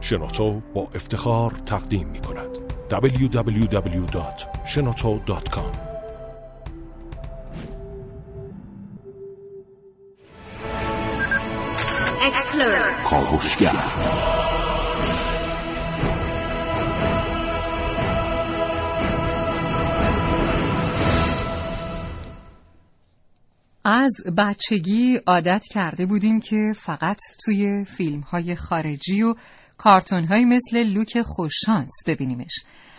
شنوتو با افتخار تقدیم می کند. www.shenoto.com از بچگی عادت کرده بودیم که فقط توی فیلم های خارجی و کارتون های مثل لوک خوششانس ببینیمش.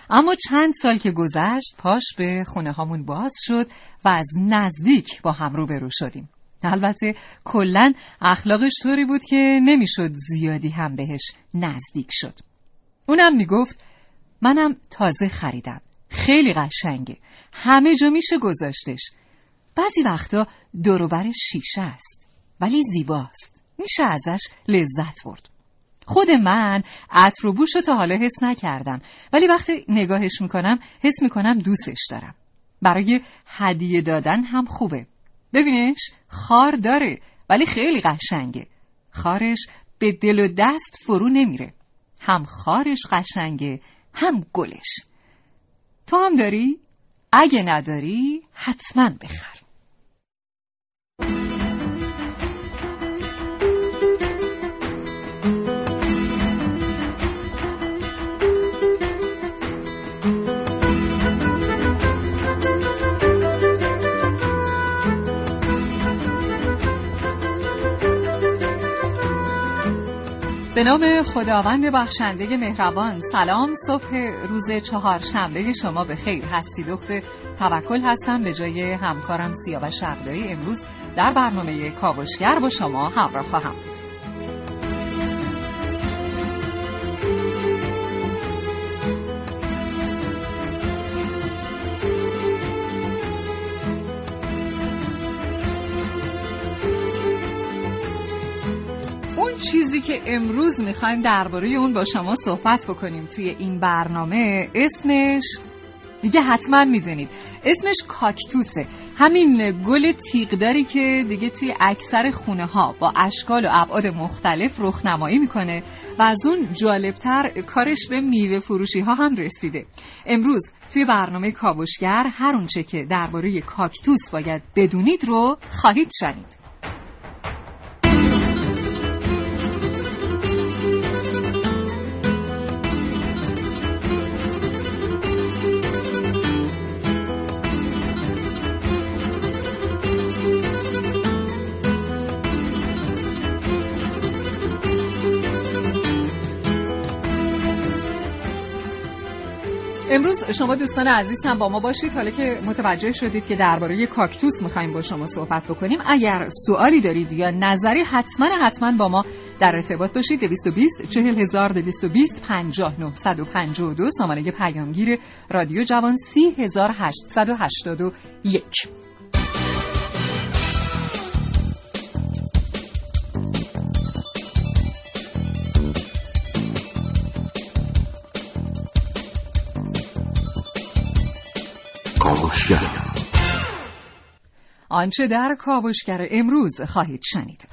اما چند سال که گذشت پاش به خونه هامون باز شد و از نزدیک با هم روبرو شدیم. البته کلا اخلاقش طوری بود که نمی‌شد زیادی هم بهش نزدیک شد. اونم می‌گفت منم تازه خریدم. خیلی قشنگه. همه جا میشه گذاشتش. بعضی وقتا دوروبر شیشه است ولی زیباست. میشه ازش لذت برد. خود من عطر و بوش رو تا حالا حس نکردم. ولی وقتی نگاهش می‌کنم حس می‌کنم دوستش دارم. برای هدیه دادن هم خوبه. ببینش خار داره ولی خیلی قشنگه. خارش به دل و دست فرو نمیره. هم خارش قشنگه هم گلش. تو هم داری؟ اگه نداری حتما بخر. به نام خداوند بخشنده مهربان سلام صبح روز چهارشنبه شما به خیر هستی دخت توکل هستم به جای همکارم سیاوش عقدایی امروز در برنامه کاوشگر با شما همراه خواهم بود. که امروز می‌خوایم درباره اون با شما صحبت بکنیم توی این برنامه اسمش دیگه حتما می‌دونید. اسمش کاکتوسه. همین گل تیغداری که دیگه توی اکثر خونه ها با اشکال و ابعاد مختلف رخنمایی می‌کنه و از اون جالبتر کارش به میوه فروشی ها هم رسیده. امروز توی برنامه کاوشگر هر اونچه که درباره کاکتوس باید بدونید رو خواهید شنید. امروز شما دوستان عزیز هم با ما باشید. حالا که متوجه شدید که درباره کاکتوس می‌خوایم با شما صحبت بکنیم. اگر سوالی دارید یا نظری حتما حتما با ما در ارتباط باشید. 220 40220 50952 سامانه پیامگیر رادیو جوان 3881 کاوشگر. آنچه در کاوشگر امروز خواهید شنید.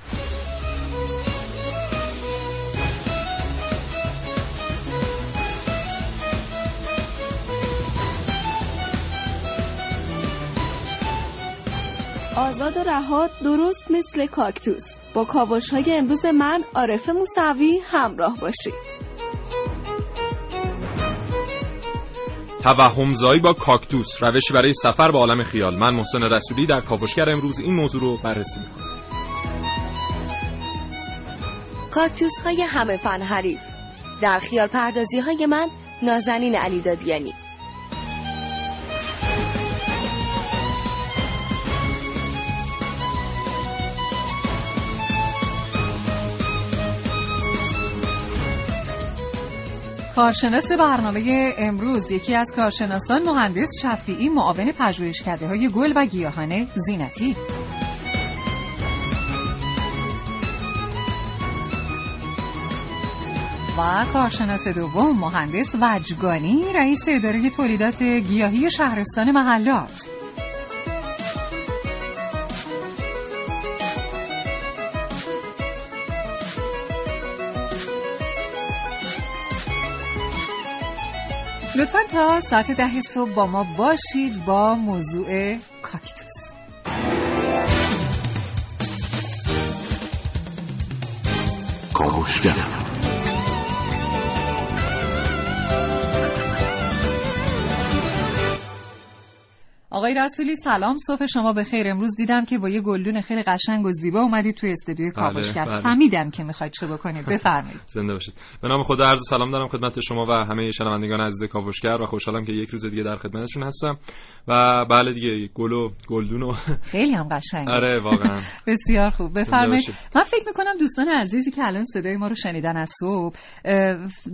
آزاد و رها درست مثل کاکتوس. با کاوش های امروز من عارف موسوی همراه باشید. توهمزایی با کاکتوس روشی برای سفر به عالم خیال. من محسن رسولی در کاوشگر امروز این موضوع رو بررسی می‌کنم. کاکتوس های همه فن حریف. در خیال پردازی های من نازنین علی دادیانی کارشناس برنامه امروز یکی از کارشناسان مهندس شفیعی معاون پژوهشکده های گل و گیاهان زینتی. و کارشناس دوم مهندس وجگانی رئیس اداره تولیدات گیاهی شهرستان محلات. لطفا تا ساعت ده صبح با ما باشید با موضوع کاکتوس. کاوشگر. آقای رسولی سلام صبح شما به خیر امروز دیدم که با یه گلدون خیلی قشنگ و زیبا اومدید توی استودیوی بله، کاوشگر بله. فهمیدم که می‌خواید چه بکنید. بفرمایید. زنده باشید. به نام خدا عرض سلام دارم خدمت شما و همه شنوندگان عزیز کاوشگر و خوشحالم که یک روز دیگه در خدمتشون هستم. و بله دیگه گل و گلدون و خیلی هم قشنگ آره واقعا. بسیار خوب. بفرمایید. من فکر می‌کنم دوستان عزیزی که الان صدای ما رو شنیدن از صبح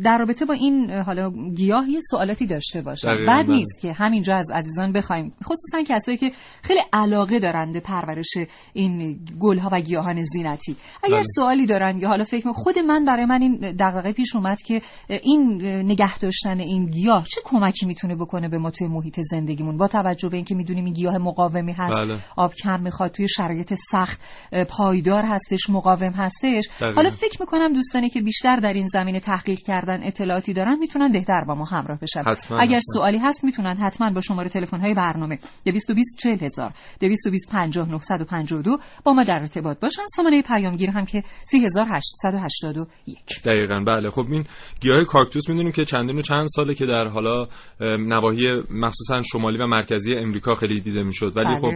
در رابطه با این حالا گیاه یه سوالاتی داشته باشن. بد بله. نیست که همینجا از عزیزان بخوایم. خصوصا کسایی که خیلی علاقه دارن به پرورش این گلها و گیاهان زینتی اگر بله. سوالی دارن یا حالا فکر خود من برای من این دغدغه پیش اومد که این نگه داشتن این گیاه چه کمکی می‌تونه بکنه به ما توی محیط زندگیمون با توجه به اینکه می‌دونیم این گیاه مقاومی هست بله. آب کم می‌خواد توی شرایط سخت پایدار هستش مقاوم هستش دقیقاً. حالا فکر می‌کنم دوستانی که بیشتر در این زمینه تحقیق کردن اطلاعاتی دارن می‌تونن بهتر با ما همراه بشن حتماً، اگر حتماً. سوالی هست می‌تونن حتما با شماره تلفن های برنامه 220 40000 220 50 952 با ما در ارتباط باشن. سامانه پیامگیر هم که 3881 دقیقا. بله. خب این گیاه کاکتوس می‌دونیم که چندین و چند ساله که در حالا نواحی مخصوصا شمالی و مرکزی امریکا خیلی دیده می‌شد. ولی بله. خب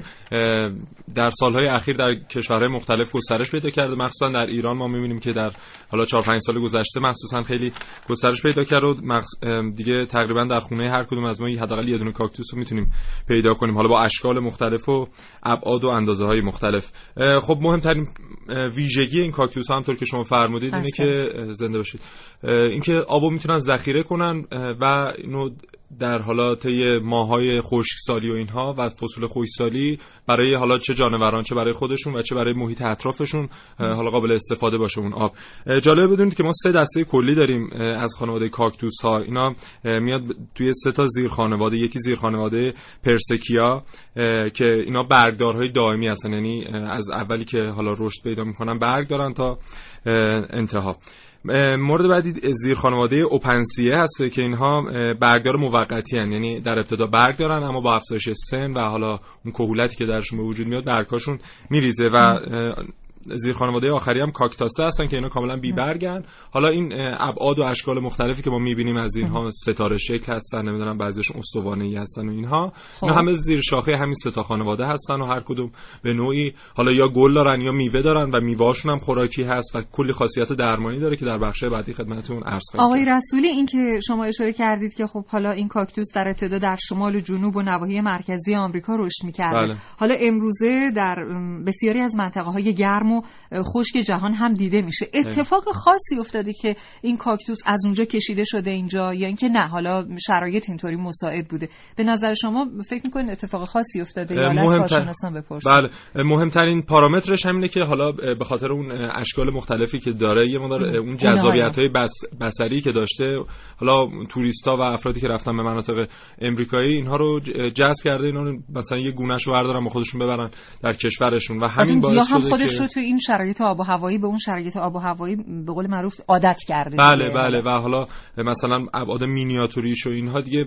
در سالهای اخیر در کشورهای مختلف گسترش پیدا کرده مخصوصا در ایران ما می‌بینیم که در حالا 4 5 سال گذشته مخصوصا خیلی گسترش پیدا کرد. و دیگه تقریبا در خونه هر کدوم از ما حداقل یه دونه کاکتوس رو می‌تونیم پیدا کنیم. حالا با اشکال مختلف و ابعاد و اندازه های مختلف خب مهمترین ویژگی این کاکتوس ها همطور که شما فرمودید اینه. که زنده باشید. اینکه آبو می‌تونن ذخیره کنن و اینو در حالا طی ماهای خشکسالی و اینها و فصول خشکسالی برای حالا چه جانوران چه برای خودشون و چه برای محیط اطرافشون حالا قابل استفاده باشه اون آب. اه، جالبه بدونید که ما سه دسته کلی داریم از خانواده کاکتوس ها. اینا میاد توی سه تا زیر خانواده. یکی زیر خانواده پرسکیا که اینا برگدارهای دائمی هستن. یعنی از اولی که حالا رشد پیدا می‌کنن برگ دارن تا انتها. مورد بعدی زیر خانواده اوپنسیه هست که اینها برگدار موقتی هن. یعنی در ابتدا برگ دارن اما با افزایش سن و حالا اون کهولتی که درشون به وجود میاد برگاشون میریزه و زیر خانواده آخری هم کاکتاسه هستن که اینا کاملا بی برگن حالا این ابعاد و اشکال مختلفی که ما می‌بینیم از اینها ستاره شکل هستن نمی‌دونم بعضیشون استوانه ای هستن و اینها. اینا همه زیر شاخه همین سه تا خانواده هستن و هر کدوم به نوعی حالا یا گل دارن یا میوه دارن و میوهاشون هم خوراکی هست و کلی خاصیت درمانی داره که در بخش بعدی خدمتتون عرض خواهیم آقای. رسولی این که شما اشاره کردید که خب حالا این کاکتوس در ابتدا در شمال و جنوب و نواحی مرکزی آمریکا رشد می‌کرده. بله. حالا امروزه در بسیاری از منطقه های گرم و خشک جهان هم دیده میشه. اتفاق خاصی افتاده که این کاکتوس از اونجا کشیده شده اینجا یا اینکه نه حالا شرایط اینطوری مساعد بوده. به نظر شما فکر می‌کنید اتفاق خاصی افتاده یا مهمتر- بله مهمترین پارامترش همینه که حالا به خاطر اون اشکال مختلفی که داره یه مقدار اون جذابیت های بس بصری که داشته حالا توریستا و افرادی که رفتن به مناطق امریکایی اینها رو جذب کرده اینا مثلا یه گونهش رو بردارن با خودشون ببرن در کشورشون و بعد همین باعث هم شده خودش که توی این شرایط آب و هوایی به اون شرایط آب و هوایی به قول معروف عادت کرده بله. بله و حالا مثلا ابعاد مینیاتوریش و اینها دیگه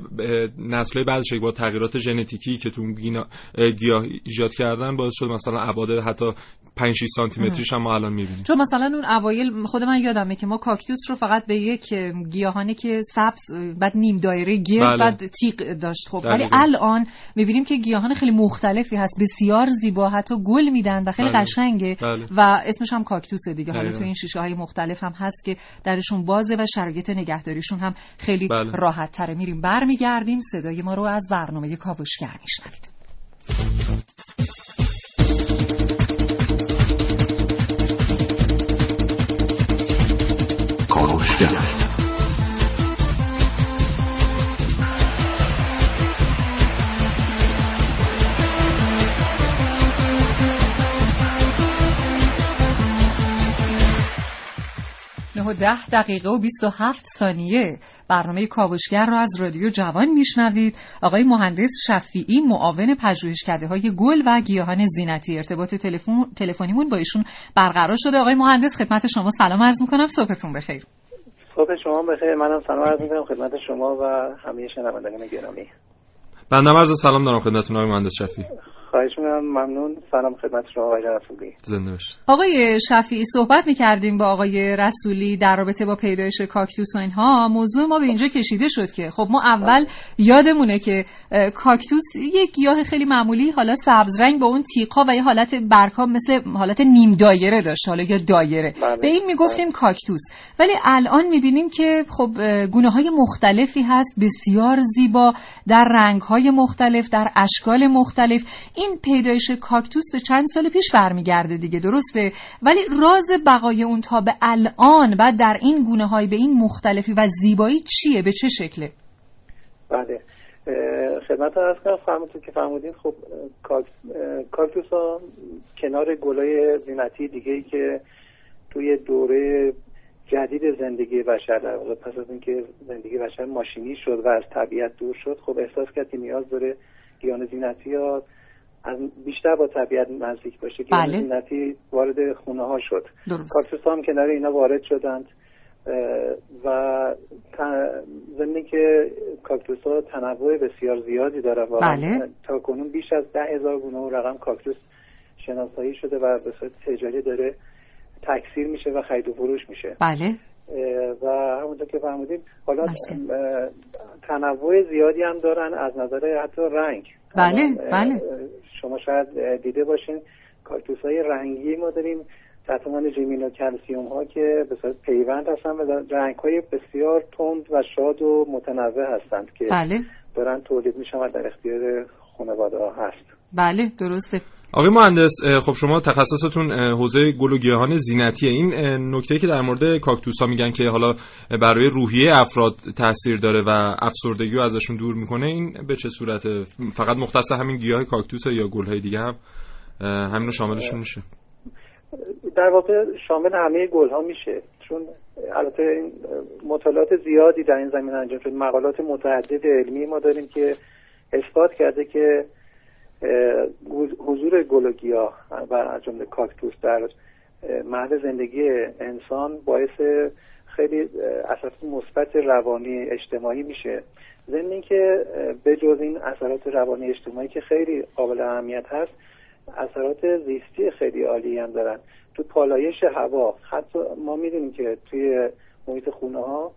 نسل‌های بعدش با تغییرات ژنتیکی که تو گیاه ایجاد کردن باعث شد مثلا ابعاد حتی 5 6 سانتی متریش هم ما الان می‌بینیم چون مثلا اون اوایل خود من یادمه که ما کاکتوس رو فقط به یک گیاهانی که سبز بعد نیم دایره گرد بله. بعد تیغ داشت خب ولی. الان می‌بینیم که گیاهان خیلی مختلفی هست بسیار زیبا حتی گل میدن و خیلی بله. قشنگه بله. و اسمش هم کاکتوسه دیگه حالا. تو این شیشه های مختلف هم هست که درشون بازه و شرایط نگهداریشون هم خیلی بله. راحت تره میریم برمیگردیم صدای ما رو از برنامه کاوشگر میشنوید کاوشگر و ده دقیقه و 27 ثانیه. برنامه کاوشگر را از رادیو جوان میشنوید. آقای مهندس شفیعی معاون پژوهشکده های گل و گیاهان زینتی. ارتباط تلفن تلفنیمون با ایشون برقرار شده. آقای مهندس خدمت شما. سلام عرض می‌کنم. صبحتون بخیر. صبح شما بخیر. منم سلام عرض می‌کنم. خدمت شما و همه شنوندگان گرامی. بنده عرض سلام دارم خدمتتون آقای مهندس شفی خواهش می‌کنم ممنون. سلام خدمت شما آقای رسولی. زنده آقای شفیعی صحبت می‌کردیم با آقای رسولی در رابطه با پیدایش کاکتوس و اینها. موضوع ما به اینجا کشیده شد که خب ما اول یادمونه که کاکتوس یک گیاه خیلی معمولی حالا سبز رنگ با اون تیقا و یه حالت برگها مثل حالت نیم دایره داشت حالا یا دایره. بله. به این می‌گفتیم کاکتوس. ولی الان می‌بینیم که خب گونه های مختلفی هست بسیار زیبا در رنگ های مختلف در اشکال مختلف. این پیدایش کاکتوس به چند سال پیش برمیگرده دیگه درسته؟ ولی راز بقای اون تا به الان و در این گونه های به این مختلفی و زیبایی چیه؟ به چه شکله؟ بله. خدمت عرض کنم فهمتون که فرمودین خب کاکتوس ها کنار گلای زینتی دیگه ای که توی دوره جدید زندگی بشر در واقع پس از اینکه زندگی بشر ماشینی شد و از طبیعت دور شد خب احساس کرد که نیاز داره گیان زینتی ها از بیشتر با طبیعت نزدیک باشه گیان بله. زینتی وارد خونه ها شد کاکتوس هم کنار اینا وارد شدند. و ضمن که کاکتوس ها تنوع بسیار زیادی داره و بله. تا کنون بیش از ده هزار گونه و رقم کاکتوس شناسایی شده و به صورت تجاری داره تکثیر میشه و خرید و فروش میشه. بله. و همونطور که فرمودیم حالا تنوع زیادی هم دارن از نظر حتی رنگ. بله، بله. شما شاید دیده باشین کاکتوس های رنگی ما داریم تحت عنوان ژیمین و کلسیوم ها که به صورت پیوند هستن و رنگ های بسیار تند و شاد و متنوع هستند که بله. دارن تولید میشن و در اختیار خانواده ها هست. بله درسته. آقای مهندس خب شما تخصصتون حوزه گل و گیاهان زینتیه. این نکته که در مورد کاکتوس ها میگن که حالا برای روحیه افراد تاثیر داره و افسردگی رو ازشون دور می‌کنه این به چه صورته فقط مختص همین گیاه کاکتوس یا گل های دیگه هم؟ همین رو شاملشون میشه. در واقع شامل همه گل ها میشه چون البته این مطالعات زیادی در این زمینه انجام شد مقالات متعدد علمی ما داریم که اثبات کرده که حضور گل و گیاه و از جمله کاکتوس در محل زندگی انسان باعث خیلی اثرات مثبت روانی اجتماعی میشه. ضمن اینکه جز این اثرات روانی اجتماعی که خیلی قابل اهمیت هست اثرات زیستی خیلی عالی هم دارن. تو پالایش هوا حتی ما می‌دونیم که توی محیط خونه ها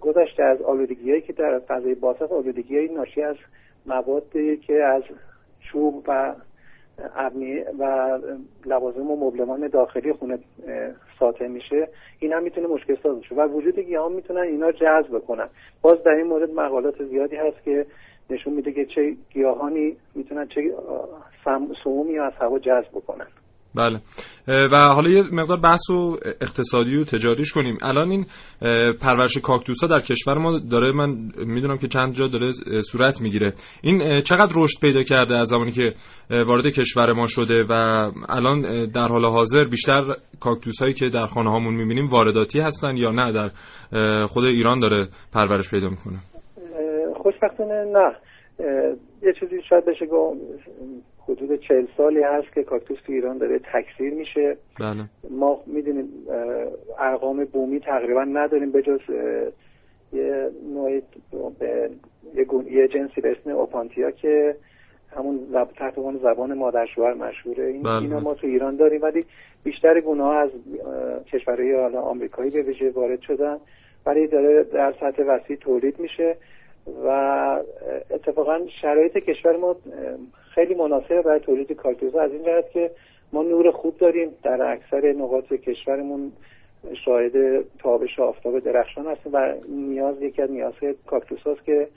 گذشته از آلودگی که در فضای باسط آلودگی ناشی از موادی که از چوب و ابنی و لوازم و مبلمان داخلی خونه ساطع میشه این هم می‌تونه مشکل ساز بشه. و وجود گیاهان می‌تونن اینا جذب کنن باز در این مورد مقالات زیادی هست که نشون میده که چه گیاهانی می‌تونن چه سمومی از هوا جذب بکنن. بله. و حالا یه مقدار بحث و اقتصادی و تجاریش کنیم. الان این پرورش کاکتوس ها در کشور ما داره من می‌دونم که چند جا داره صورت می‌گیره. این چقدر رشد پیدا کرده از زمانی که وارد کشور ما شده و الان در حال حاضر بیشتر کاکتوس هایی که در خانه هامون می‌بینیم وارداتی هستن یا نه؟ در خود ایران داره پرورش پیدا می‌کنه. خوشبختانه نه. یه چیزی شاید بشه گفت حدود چهل سالی هست که کاکتوس تو ایران داره تکثیر میشه. بله. ما می‌دونیم ارقام بومی تقریبا نداریم به جز یه نوع به- یه, جنسی به اسم اوپانتیا که همون زب... تحت عنوان زبان مادر شوهر مشهوره. این بله. اینو ما تو ایران داریم ولی بیشتر گونه ها از کشورهای حالا آمریکایی به ویژه وارد شدن ولی داره در سطح وسیع تولید میشه و اتفاقا شرایط کشور ما خیلی مناسبه برای تولید کاکتوس از این جهت که ما نور خوب داریم. در اکثر نقاط کشورمون شاهد تابش آفتاب درخشان هستیم و نیاز یکی از نیازهای کاکتوس هاست که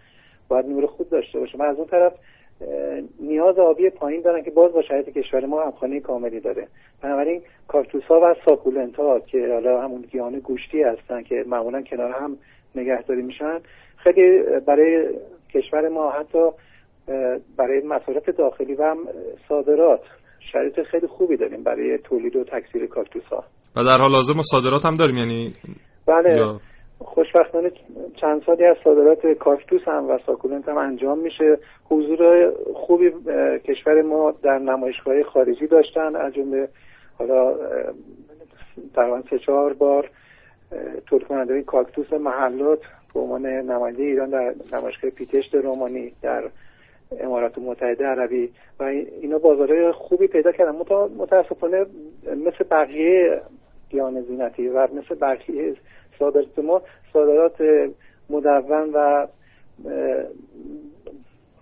باید نور خوب داشته باشه. و از اون طرف نیاز آبی پایین دارن که باز با شرایط کشور ما همخوانی کاملی داره. بنابراین کاکتوس ها و ساکولنت ها که حالا همون گیاهان گوشتی هستن که معمولا کنار هم نگهداری میشن خیلی برای کشور ما حتی برای مصارف داخلی و هم صادرات. شرایط خیلی خوبی داریم برای تولید و تکثیر کاکتوس ها و در حال حاضر ما صادرات هم داریم یعنی بله. یا خوشبختانه چند سالی از صادرات کاکتوس هم و ساکولنت هم انجام میشه. حضور خوبی کشور ما در نمایشگاه خارجی داشتن. از جمله حالا تقریبا سه چهار بار تولید کاکتوس محلات به عنوان نماینده ایران در نمایشگاه پیتشت رومانی در امارات متحده عربی و اینا بازارهای خوبی پیدا کردن. متاسفانه مثل بقیه گیان زینتی و مثل بقیه صادرات ما صادرات مدون و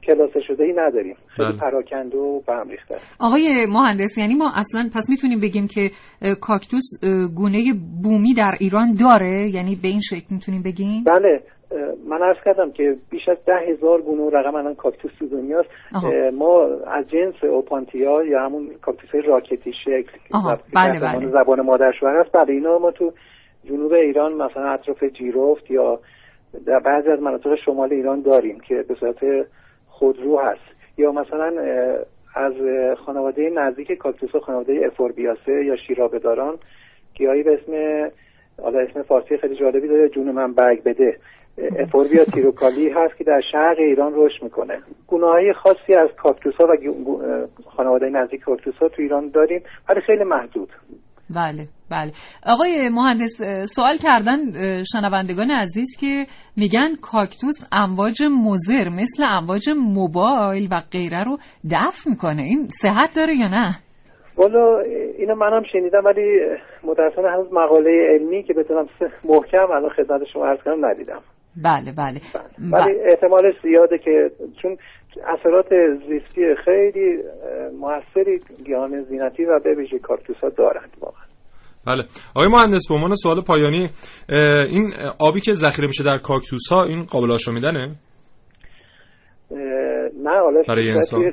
کلاسه شده ای نداریم. خیلی بله. پراکنده و به هم ریخته آقای مهندس یعنی ما اصلا پس می‌تونیم بگیم که کاکتوس گونه بومی در ایران داره؟ یعنی به این شکل می‌تونیم بگیم؟ بله. من عرض کردم که بیش از ده هزار گونه رقم الان کاکتوس تو دنیاست ما از جنس اوپانتیا یا همون کاکتوس های راکتی شکل بله بله. زبان مادر شوهر هست بله اینا ما تو جنوب ایران مثلا اطراف جیرفت یا در بعضی از مناطق شمال ایران داریم که به صورت خودرو هست. یا مثلا از خانواده نزدیک کاکتوس و خانواده افوربیاسه یا شیرابداران گیاهی به اسم حالا اسم فارسی خیلی جالبی داره جون من برگ بده. افوربیا تیروکالی هست که در شرق ایران رشد می‌کنه. گونه خاصی از کاکتوس ها و خانواده نزدیک کاکتوس ها تو ایران داریم ولی خیلی محدود. بله بله. آقای مهندس سوال کردن شنوندگان عزیز که میگن کاکتوس امواج مزر مثل امواج موبایل و غیره رو دفع می‌کنه. این صحت داره یا نه؟ والا اینو منم شنیدم ولی متاسفانه هنوز مقاله علمی که بتونم محکم الان خدمت شما عرض کنم ندیدم. بله بله, بله. ولی احتمالش زیاده که چون اثرات زیستی خیلی موثری گیاهان زینتی و به ویژه کاکتوس ها دارند واقعا. بله. آقای مهندس به عنوان سوال پایانی این آبی که ذخیره میشه در کاکتوس ها این قابل آشامیدنه نه حالا برای انسان.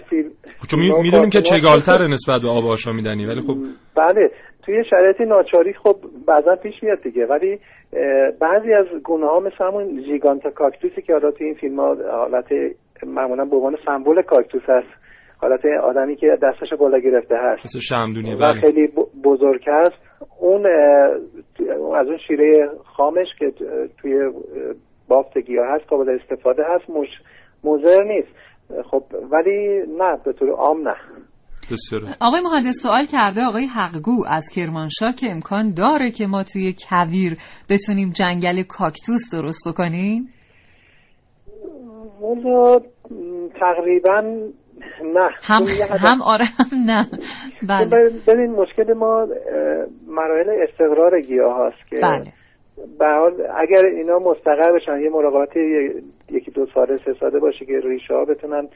چون می‌دونیم که چگالتر نسبت به آب آشامیدنی ولی خب بله توی شرایط ناچاری خب بعضا پیش میاد دیگه ولی بعضی از گونه ها مثل همون ژیگانتا کاکتوسی که حالا توی این فیلم ها حالت معمولا به عنوان سمبل کاکتوس هست حالت آدمی که دستش بالا گرفته هست. مثل شمدونی و بله. خیلی بزرگ هست اون از اون شیره خامش که توی بافت گیاه هست قابل استفاده هست مش مزر نیست. خب ولی نه به طور عام نه. آقای مهندس سوال کرده آقای حقگو از کرمانشاه که امکان داره که ما توی کویر بتونیم جنگل کاکتوس درست بکنیم؟ تقریبا نه. هم, هم آره هم نه. بله. ببین مشکل ما مراحل استقرار گیاه هست که بله. به حال اگر اینا مستقر بشن یه مراقبت یکی دو ساله سه ساله باشه که ریشه ها بتونن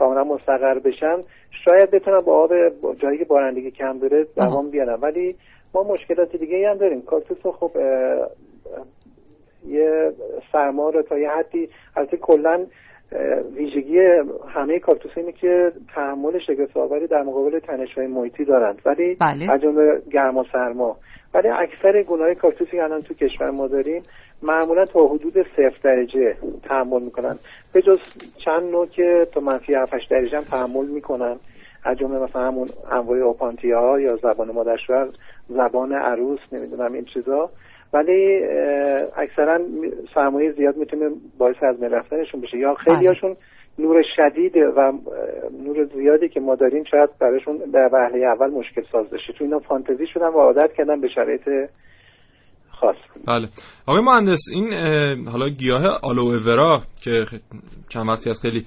کاملا مستقر بشن شاید بتونن با آب جایی که بارندگی کم داره دوام بیارن ولی ما مشکلات دیگه هم داریم. کاکتوس خب یه سرما رو تا یه حدی البته کلا ویژگی همه کاکتوس اینه که تحمل شگفت آوری در مقابل تنش های محیطی دارند ولی بله. جمله گرما سرما. ولی اکثر گناه کاکتوسی که الان تو کشور ما داریم معمولا تا حدود صفر درجه تحمل می‌کنن. به جز چند نوع که تا منفی 7 درجه هم تحمل می‌کنن. از جمله مثلا همون انواع اوپانتیا ها یا زبان مادرشوهر زبان عروس نمی‌دونم این چیزا. ولی اکثرا سرمایه زیاد می‌تونه باعث از رفتنشون بشه. یا خیلی بله. هاشون نور شدید و نور زیادی که ما داریم شاید برایشون در وهله اول مشکل ساز بشه. تو اینا فانتزی شدن و عادت کردن به شرایط خاص بله. آقای مهندس این حالا گیاه آلوورا که چند وقتی از خیلی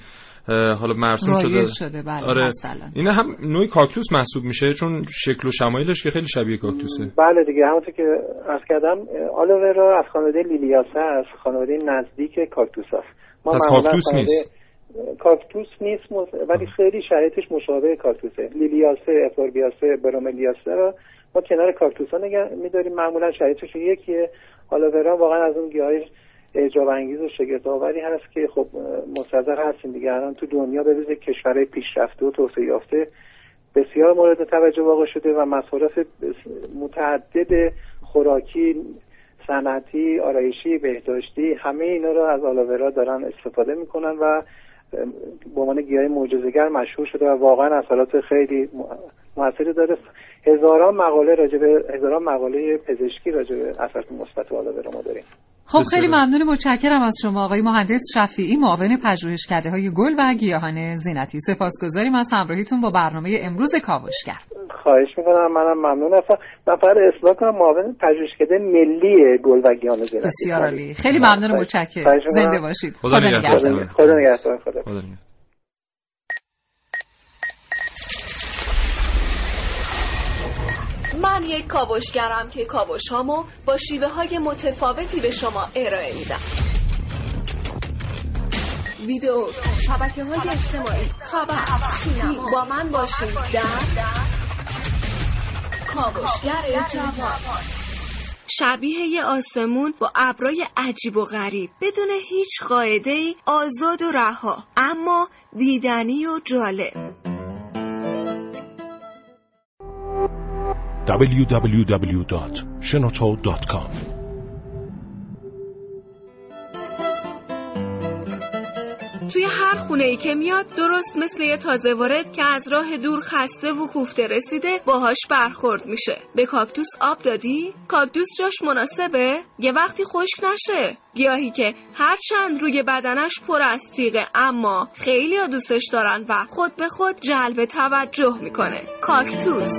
حالا مرسوم شده. شده بله آره. این هم نوعی کاکتوس محسوب میشه چون شکل و شمایلش که خیلی شبیه کاکتوسه. بله دیگه. همونطور که از کردم آلوورا از خانواده لیلیاسه از خانواده نزدیک کاکتوس است. ما پس کاکتوس نیست. کاکتوس نیست ولی خیلی شرایطش مشابه کاکتوسه. لیلیاسه افوربیاسه بروملیاسه رو ما کنار کاکتوس ها میداریم. معمولا شرایطش یکیه. آلوورا واقعا از اون گیاهش اعجاب انگیز و شگفت آوری هست که خب مستظر هستیم دیگه. الان تو دنیا به ویژه کشورهای پیشرفته و توسعه یافته بسیار مورد توجه واقع شده و مصارف متعدد خوراکی صنعتی آرایشی بهداشتی همه اینا رو از آلاورا دارن استفاده می‌کنن و به عنوان گیاه معجزه‌گر مشهور شده و واقعا اثرات خیلی موثری داره. هزاران مقاله راجبه هزاران مقاله پزشکی راجبه اثرات مثبت آلاورا ما داریم. خب خیلی ممنون. متشکرم از شما. آقای مهندس شفیعی معاون پژوهشکده های گل و گیاهان زینتی. سپاسگزاریم از همراهیتون با برنامه امروز کاوشگر. خواهش می‌کنم. منم ممنون. هستم من فقط اصلاح کنم. معاون پژوهشکده ملی گل و زراعتی بسیار عالی. خیلی ممنون و متشکرم. زنده باشید. خدا نگهدار. خدا نگهدار. خدا خدا نگهدار. من یک کاوشگرم که کاوش هامو با شیوه های متفاوتی به شما ارائه میدم. ویدیو شبکه های اجتماعی. خبر سینما با من باشید. در کاوشگر جوان. شبیه یه آسمون با ابرای عجیب و غریب بدون هیچ قاعده ای آزاد و رها اما دیدنی و جالب. www.shenoto.com خونه ای که میاد درست مثل یه تازه وارد که از راه دور خسته و کوفته رسیده باهاش برخورد میشه به کاکتوس آب دادی؟ کاکتوس جاش مناسبه؟ یه وقتی خشک نشه گیاهی که هر چند روی بدنش پر از تیغه اما خیلی دوستش دارن و خود به خود جلب توجه می‌کنه کاکتوس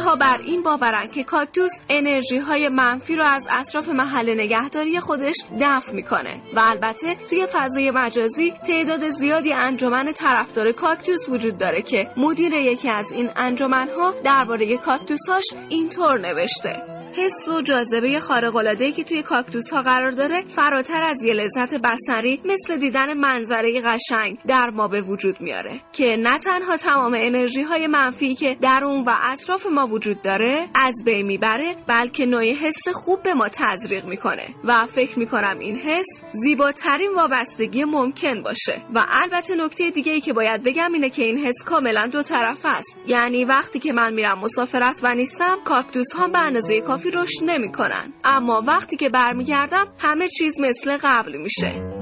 ها بر این باورن که کاکتوس انرژی های منفی رو از اطراف محل نگهداری خودش دفع می‌کنه و البته توی فضای مجازی تعداد زیادی انجمن طرفدار کاکتوس وجود داره که مدیر یکی از این انجمنها درباره کاکتوساش اینطور نوشته. حس و جاذبه خارق‌العاده‌ای که توی کاکتوس ها قرار داره فراتر از یه لذت بصری مثل دیدن منظره قشنگ در ما به وجود میاره. که نه تنها تمام انرژی های منفی که در اون و اطراف ما وجود داره از بین می‌بره بلکه نوعی حس خوب به ما تزریق می‌کنه. و فکر می‌کنم این حس زیباترین وابستگی ممکن باشه. و البته نکته دیگه ای که باید بگم اینه که این حس کاملا دو طرف است. یعنی وقتی که من میرم مسافرت و نیستم کاکتوس ها به اندازه رشد نمی‌کنن. اما وقتی که برمیگردم همه چیز مثل قبل میشه.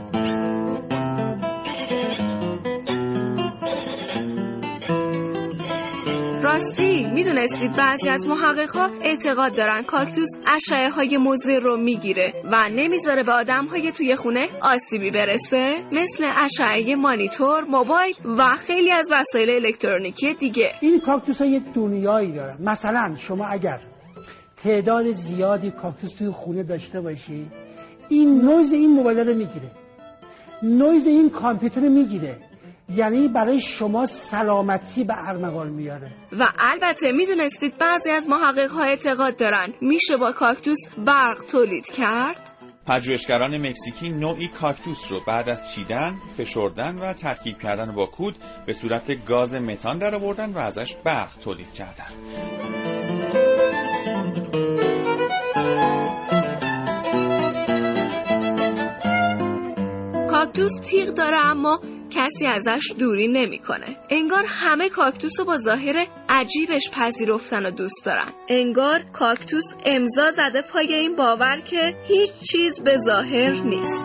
راستی می‌دونستید بعضی از محققا اعتقاد دارن کاکتوس اشعه های مضر رو می‌گیره و نمی‌ذاره به آدم های توی خونه آسیبی برسه مثل اشعه مانیتور موبایل و خیلی از وسایل الکترونیکی دیگه. این کاکتوس ها یه دنیایی دارن. مثلا شما اگر تعداد زیادی کاکتوس توی خونه داشته باشی این نویز این موبایل رو می‌گیره. نویز این کامپیوتر رو می‌گیره. یعنی برای شما سلامتی به ارمغان میاره. و البته می‌دونستید بعضی از محقق ها اعتقاد دارن. میشه با کاکتوس برق تولید کرد؟ پژوهشگران مکزیکی نوعی کاکتوس رو بعد از چیدن، فشردن و ترکیب کردن با کود به صورت گاز متان درآوردن و ازش برق تولید کردن. کاکتوس تیغ داره اما کسی ازش دوری نمی‌کنه. انگار همه کاکتوس رو با ظاهر عجیبش پذیرفتن و دوست دارن. انگار کاکتوس امضا زده پای این باور که هیچ چیز به ظاهر نیست.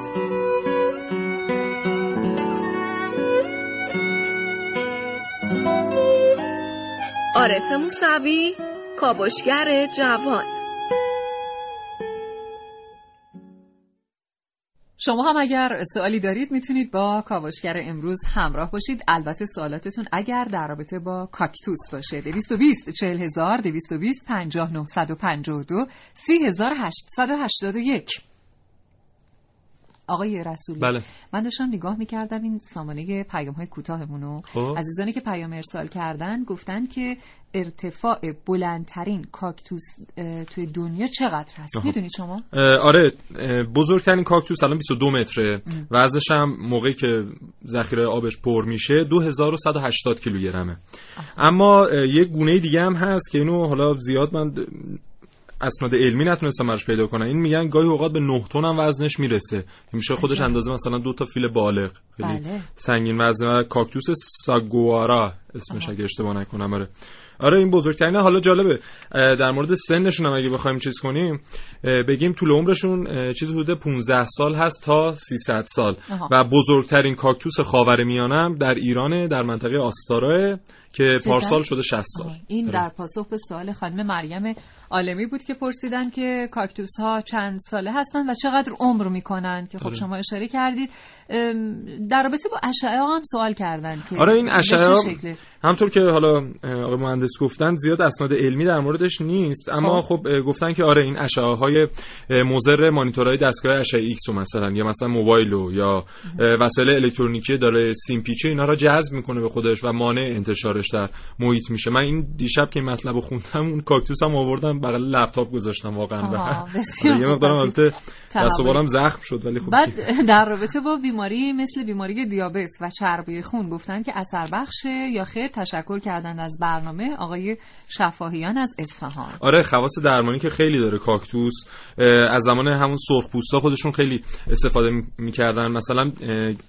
عارف موسوی کاوشگر جوان شما هم اگر سوالی دارید می‌تونید با کاوشگر امروز همراه باشید. البته سوالاتتون اگر در رابطه با کاکتوس باشه. 220 40000 220 50952 30881 آقای رسولی بله. من داشتم نگاه می‌کردم این سامانه پیام های کوتاهمونو. خب. عزیزانی که پیام ارسال کردن گفتن که ارتفاع بلندترین کاکتوس توی دنیا چقدر هست؟ آها. می‌دونید شما؟ آره بزرگترین کاکتوس الان 22 متره. وزنش هم موقعی که ذخیره آبش پر میشه 2180 کیلوگرمه. اما یک گونه دیگه هم هست که اینو حالا زیاد من اسناد علمی نتونستم براش پیدا کنم. این میگن گاهی اوقات به 9 تن هم وزنش می‌رسه. میشه خودش عجب. اندازه مثلا دو تا فیل بالغ. خیلی بله. سنگین وزنه کاکتوس ساگوارا اسمش اگه اشتباه نکنم. آره. آره این بزرگترینه حالا جالبه. در مورد سنشون هم اگه بخوایم چیز کنیم بگیم طول عمرشون چیز حدود 15 سال هست تا 300 سال. آها. و بزرگترین کاکتوس خاورمیانه هم در ایران در منطقه آستارا که پارسال شده 60 سال. این در پاسخ به سوال خانم مریم عالمی بود که پرسیدن که کاکتوس ها چند ساله هستن و چقدر عمر می‌کنن که خب آره. شما اشاره کردید در رابطه با اشعه هم سوال کردن که آره این اشعه ها؟ همونطور که حالا آقای مهندس گفتن زیاد اسناد علمی در موردش نیست اما خب گفتن که آره این اشعه های مضر مانیتورهای دستگاه اشعه ایکس رو مثلا یا مثلا موبایل رو یا وسایل الکترونیکی داره سیم پیچه اینا رو جذب می‌کنه به خودش و مانع انتشارش در محیط میشه من این دیشب که این مطلب رو خوندم اون کاکتوس هم آوردم بغل لپتاپ گذاشتم واقعا. آره، یه مقدارم. البته دست و زخم شد ولی خب بعد در رابطه با بیماری مثل بیماری دیابت و چربی خون گفتن که اثر بخشه یا خیر تشکر کردن از برنامه آقای شفاهیان از اصفهان. آره خواص درمانی که خیلی داره کاکتوس از زمان همون سرخپوستا خودشون خیلی استفاده می‌کردن. مثلا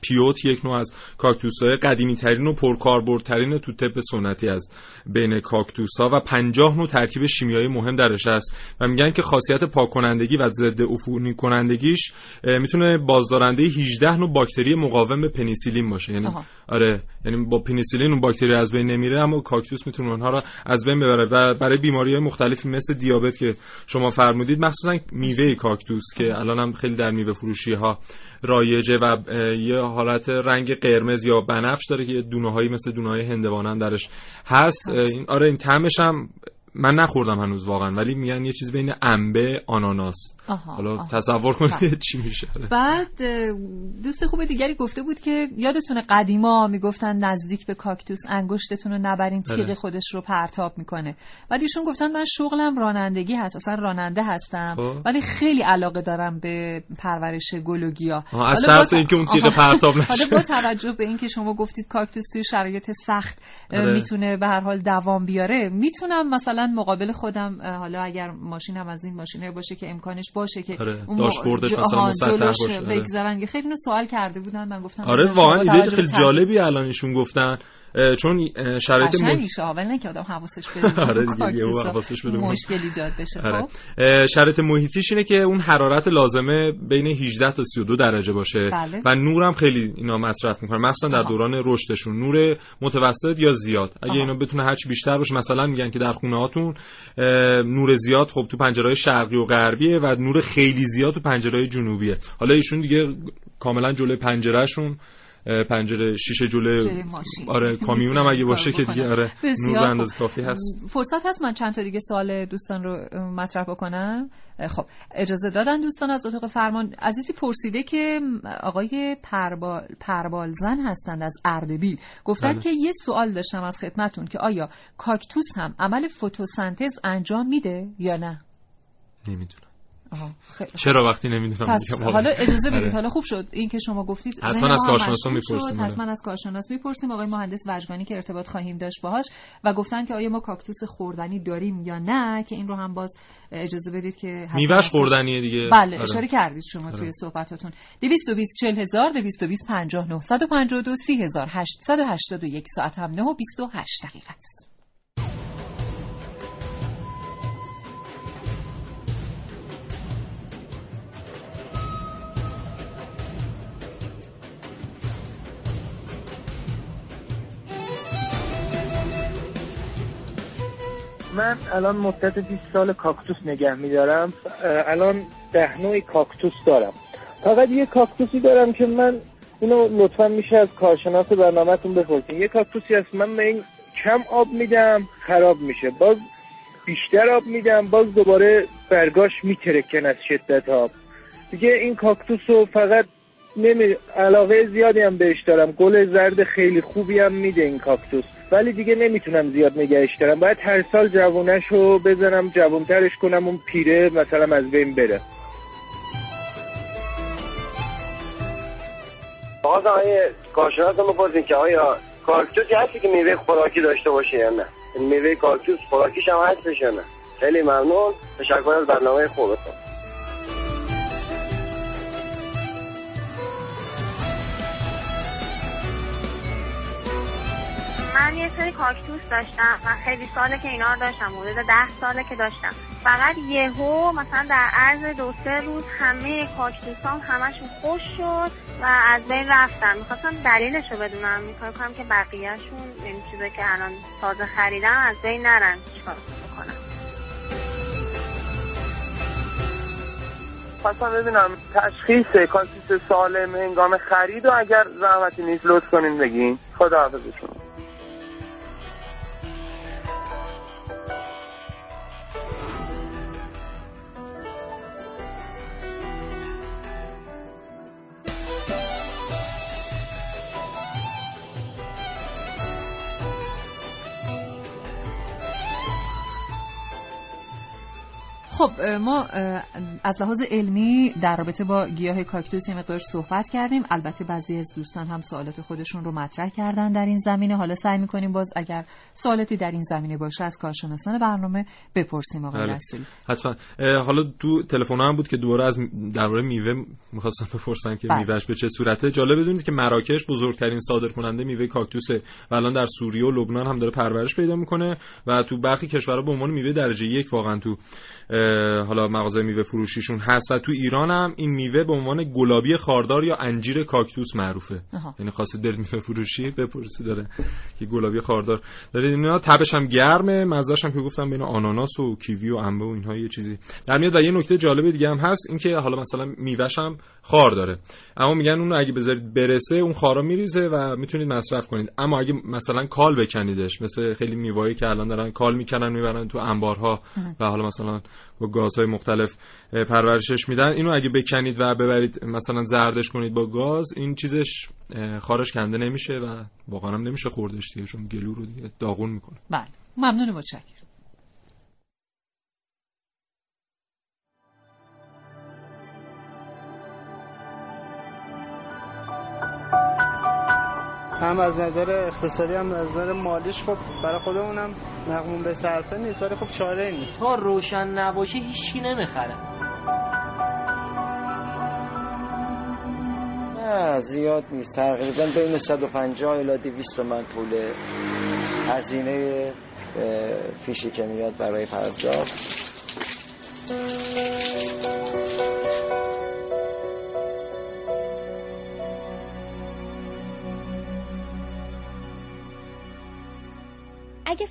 پیوت یک نوع از کاکتوس های قدیمی ترین و پرکاربردترین تو طب سنتی از بین کاکتوس ها و 50 نوع ترکیب شیمیایی مهم درش هست و میگن که خاصیت پاک کنندگی و ضد عفونی کنندگیش می‌تونه بازدارنده 18 نوع باکتری مقاوم به پنیسیلین باشه. یعنی آها. آره یعنی با پنیسیلین اون باکتری از بین نمیره اما کاکتوس می‌تونه اونها رو از بین ببره و برای بیماری های مختلفی مثل دیابت که شما فرمودید مخصوصا میوه کاکتوس که الان هم خیلی در میوه فروشی ها رایجه و یه حالت رنگ قرمز یا بنفش داره که دونه هایی مثل دونه های هندوانه درش هست. اه، این آره این طعمش هم من نخوردم هنوز واقعا ولی میگن یه چیز بین انبه آناناس. آها، حالا آها. تصور کنید بله. چی میشه. بعد دوست خوب دیگری گفته بود که یادتونه قدیما می‌گفتن نزدیک به کاکتوس انگشتتون رو نبرین تیغ بله. خودش رو پرتاب می‌کنه بعد ایشون گفتن من شغلم رانندگی هست اصلا راننده هستم خب. ولی خیلی علاقه دارم به پرورش گل و گیاه از حالا با ترس ت- اینکه اون تیغ. پرتاب نشه. حالا با توجه به اینکه شما گفتید کاکتوس توی شرایط سخت اه، آره. می‌تونه به هر حال دوام بیاره می‌تونم مثلا مقابل خودم حالا اگر ماشینم از این ماشینه باشه که امکانش باشه که آره، اون داشبوردش مثلا مسطح باشه، آره. بگذارن که خیلی اینو سوال کرده بودن من گفتم آره واقعا ایده خیلی جالبی الان ایشون گفتن چون شرایط میشه نه که آدم حواسش بره آره دیگه، یهو حواسش بره. مشکل ایجاد بشه آره. خب شرایط محیطیش اینه که اون حرارت لازمه بین 18 تا 32 درجه باشه بله. و نور هم خیلی اینا مصرف می‌کنن مخصوصا در. دوران رشدشون نور متوسط یا زیاد اگه. اینا بتونه هرچی بیشتر باشه مثلا میگن که در خونه هاتون نور زیاد خب تو پنجره شرقی و غربیه و نور خیلی زیاد تو پنجره جنوبیه حالا ایشون دیگه کاملا جلوی پنجرهشون پنجره شیشه جلوی. آره کامیون هم اگه باشه که دیگه آره نور. اندازه کافی هست. فرصت هست من چند تا دیگه سوال دوستان رو مطرح بکنم. خب اجازه دادن دوستان از اتاق فرمان. عزیزی پرسیده که آقای پربال پربالزن هستند از اردبیل. گفتن بله. که یه سوال داشتم از خدمتون که آیا کاکتوس هم عمل فتوسنتز انجام میده یا نه؟ نمی‌دونم. خیلی. چرا وقتی نمی‌دونم پس حالا اجازه بدید آره. حالا خوب شد این که شما گفتید حتما از کارشناسا مشغول می‌پرسیم،. حتما از کارشناس می‌پرسیم آقای مهندس وجگانی که ارتباط خواهیم داشت باهاش و گفتن که آیا ما کاکتوس خوردنی داریم یا نه که این رو هم باز اجازه بدید که میوهش خوردنیه دیگه بله آره. اشاره کردید شما آره. توی صحبتاتون 220 40000 220 50 952 30881 ساعت هم 9 و 28 دقیقه است من الان مدت 20 سال کاکتوس نگه میدارم. الان ده نوع کاکتوس دارم. فقط یه کاکتوسی دارم که من اینو لطفا میشه از کارشناس برنامهتون بپرسین. یه کاکتوسی هست من به این کم آب میدم خراب میشه. باز بیشتر آب میدم باز دوباره برگاش میترکن از شدت آب. دیگه این کاکتوس رو فقط نمی علاقه زیادی هم بهش دارم. گل زرد خیلی خوبی هم میده این کاکتوس. ولی دیگه نمی‌تونم زیاد نگهش دارم. باید هر سال جوونش رو بزنم جوونترش کنم اون پیره مثلا از بین بره. آقا آیه کارشناس رو بپرسین که آیا کاکتوسی هستی که میوه خوراکی داشته باشه یا نه؟ میوه کاکتوس خوراکیش هم هستش یا نه؟ خیلی ممنون. تشکر از برنامه خوبتون. من یه سری کاکتوس داشتم و خیلی ساله که اینا رو داشتم حدود ده ساله که داشتم. فقط یهو مثلا در عرض دو سه روز همه کاکتوس هم همشون خوش شد و از بین رفتن می‌خواستم دلیلش رو بدونم. می‌کنم که بقیهشون این چیزی که الان تازه خریدم از بین نرن. چیکار بکنم؟ خواستم ببینم تشخیص کاکتوس سالم هنگام خرید و اگر زحمتی نیست لطف کنین بگین. خدا حافظشون خب ما از لحاظ علمی در رابطه با گیاه کاکتوس یه مقدار صحبت کردیم. البته بعضی از دوستان هم سوالات خودشون رو مطرح کردن در این زمینه. حالا سعی می‌کنیم باز اگر سوالاتی در این زمینه باشه از کارشناسان برنامه بپرسیم آقای بله. رسولی حتما. حالا تو تلفن هم بود که دوباره از درباره میوه می‌خواستم بپرسن که بله. میوهش به چه صورته. جالب بدونید که مراکش بزرگترین صادر کننده میوه کاکتوسه و الان در سوریه و لبنان هم داره پرورش پیدا می‌کنه و تو برخی کشورها به عنوان میوه درجه یک واقعا تو حالا مغازه میوه فروشیشون هست و تو ایران هم این میوه به عنوان گلابی خاردار یا انجیر کاکتوس معروفه. یعنی خواستید برید میوه فروشی بپرسید داره که گلابی خاردار. داره اینا تبش هم گرمه. مزهش هم که گفتم بین آناناس و کیوی و انبه و اینها یه چیزی. در میاد و یه نکته جالب دیگه هم هست اینکه حالا مثلا میوهش هم خار داره. اما میگن اون اگه بذارید برسه اون خارا میریزه و می‌تونید مصرف کنید. اما اگه مثلا کال بکنیدش مثل خیلی میوهایی که الان دارن کال می‌کنن می‌برن تو انبارها و حالا مثلا با گازهای مختلف پرورشش میدن. اینو اگه بکنید و ببرید مثلا زردش کنید با گاز این چیزش خارش کنده نمیشه و واقعا هم نمیشه خوردش دیگه چون گلو رو دیگه داغون می‌کنه. بله. ممنون متشکرم. هم از نظر اقتصادی هم از نظر مالیش خب برای خودمونم مقمون به صرفه نیست ولی خب چاره نیست. تا روشن نباشه هیچکی نمی‌خره. نه زیاد نیست. تقریبا بین 150 الی 200 من پول هزینه فیشی که میاد برای پرداخت.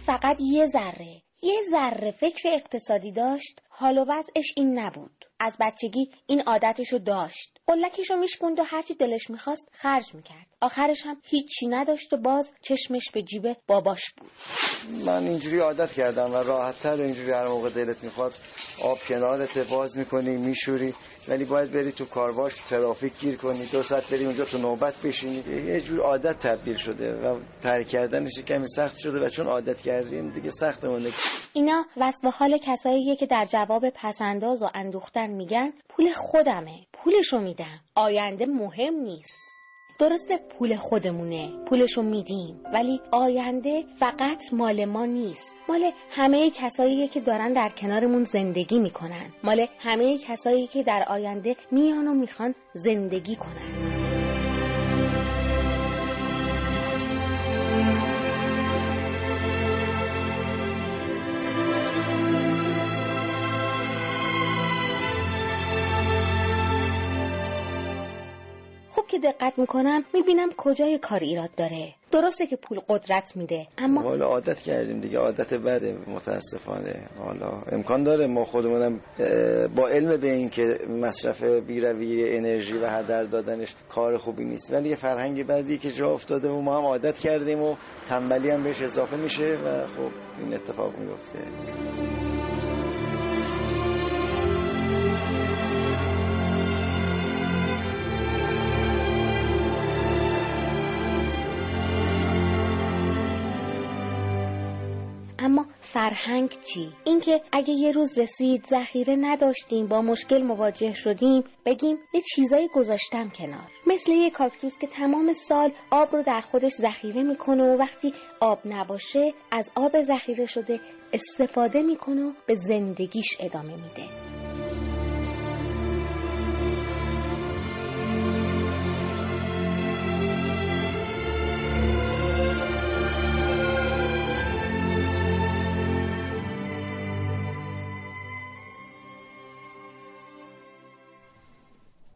فقط یه ذره. یه ذره فکر اقتصادی داشت حال و وضعش این نبود. از بچگی این عادتشو داشت. قلکشو میشکوند و هرچی دلش می‌خواست خرج می‌کرد. آخرش هم هیچی نداشت و باز چشمش به جیب باباش بود. من اینجوری عادت کردم و راحت تر اینجوری هر موقع دلت می‌خواد آب کنارت باز می‌کنی میشوری. ولی باید بری تو کارواش تو ترافیک گیر کنی دو ساعت بری اونجا تو نوبت بشینی. یه جور عادت تبدیل شده و ترک کردنش کمی سخت شده و چون عادت کردیم دیگه سخت مونده. اینا وصف حال کساییه که در جواب پسنداز و اندوختن میگن پول خودمه. پولشو میدم آینده مهم نیست. درسته پول خودمونه. پولشو میدیم ولی آینده فقط مال ما نیست. مال همه کسایی که دارن در کنارمون زندگی می‌کنن. مال همه کسایی که در آینده میان و می‌خوان زندگی کنن. که دقت می‌کنم می‌بینم کجای کار ایراد داره. درسته که پول قدرت میده اما حالا عادت کردیم دیگه عادت بده متاسفانه. حالا امکان داره ما خودمونم با علم به این که مصرف بیروی انرژی و هدر دادنش کار خوبی نیست. ولی یه فرهنگ بدی که جا افتاده و ما هم عادت کردیم و تنبلی هم بهش اضافه میشه و خب این اتفاق میفته فرهنگ چی؟ اینکه اگه یه روز رسید ذخیره نداشتیم با مشکل مواجه شدیم بگیم یه چیزایی گذاشتم کنار. مثل یه کاکتوس که تمام سال آب رو در خودش ذخیره می‌کنه و وقتی آب نباشه از آب ذخیره شده استفاده می‌کنه و به زندگیش ادامه میده.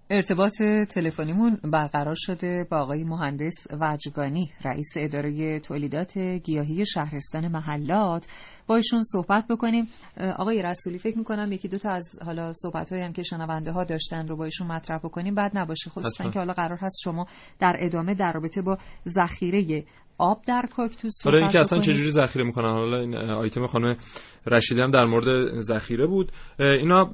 ارتباط تلفنیمون برقرار شده با آقای مهندس وجگانی رئیس اداره تولیدات گیاهی شهرستان محلات. با ایشون صحبت بکنیم. آقای رسولی فکر می‌کنم یکی دو تا از حالا صحبت هم که شنونده ها داشتن رو با ایشون مطرح بکنیم. بعد نباشه خصوصا که حالا قرار هست شما در ادامه در رابطه با ذخیره آب در کاکتوس حالا اینکه اصلا چجوری ذخیره می‌کنن؟ حالا این آیتم خانم رشیدی هم در مورد ذخیره بود. اینا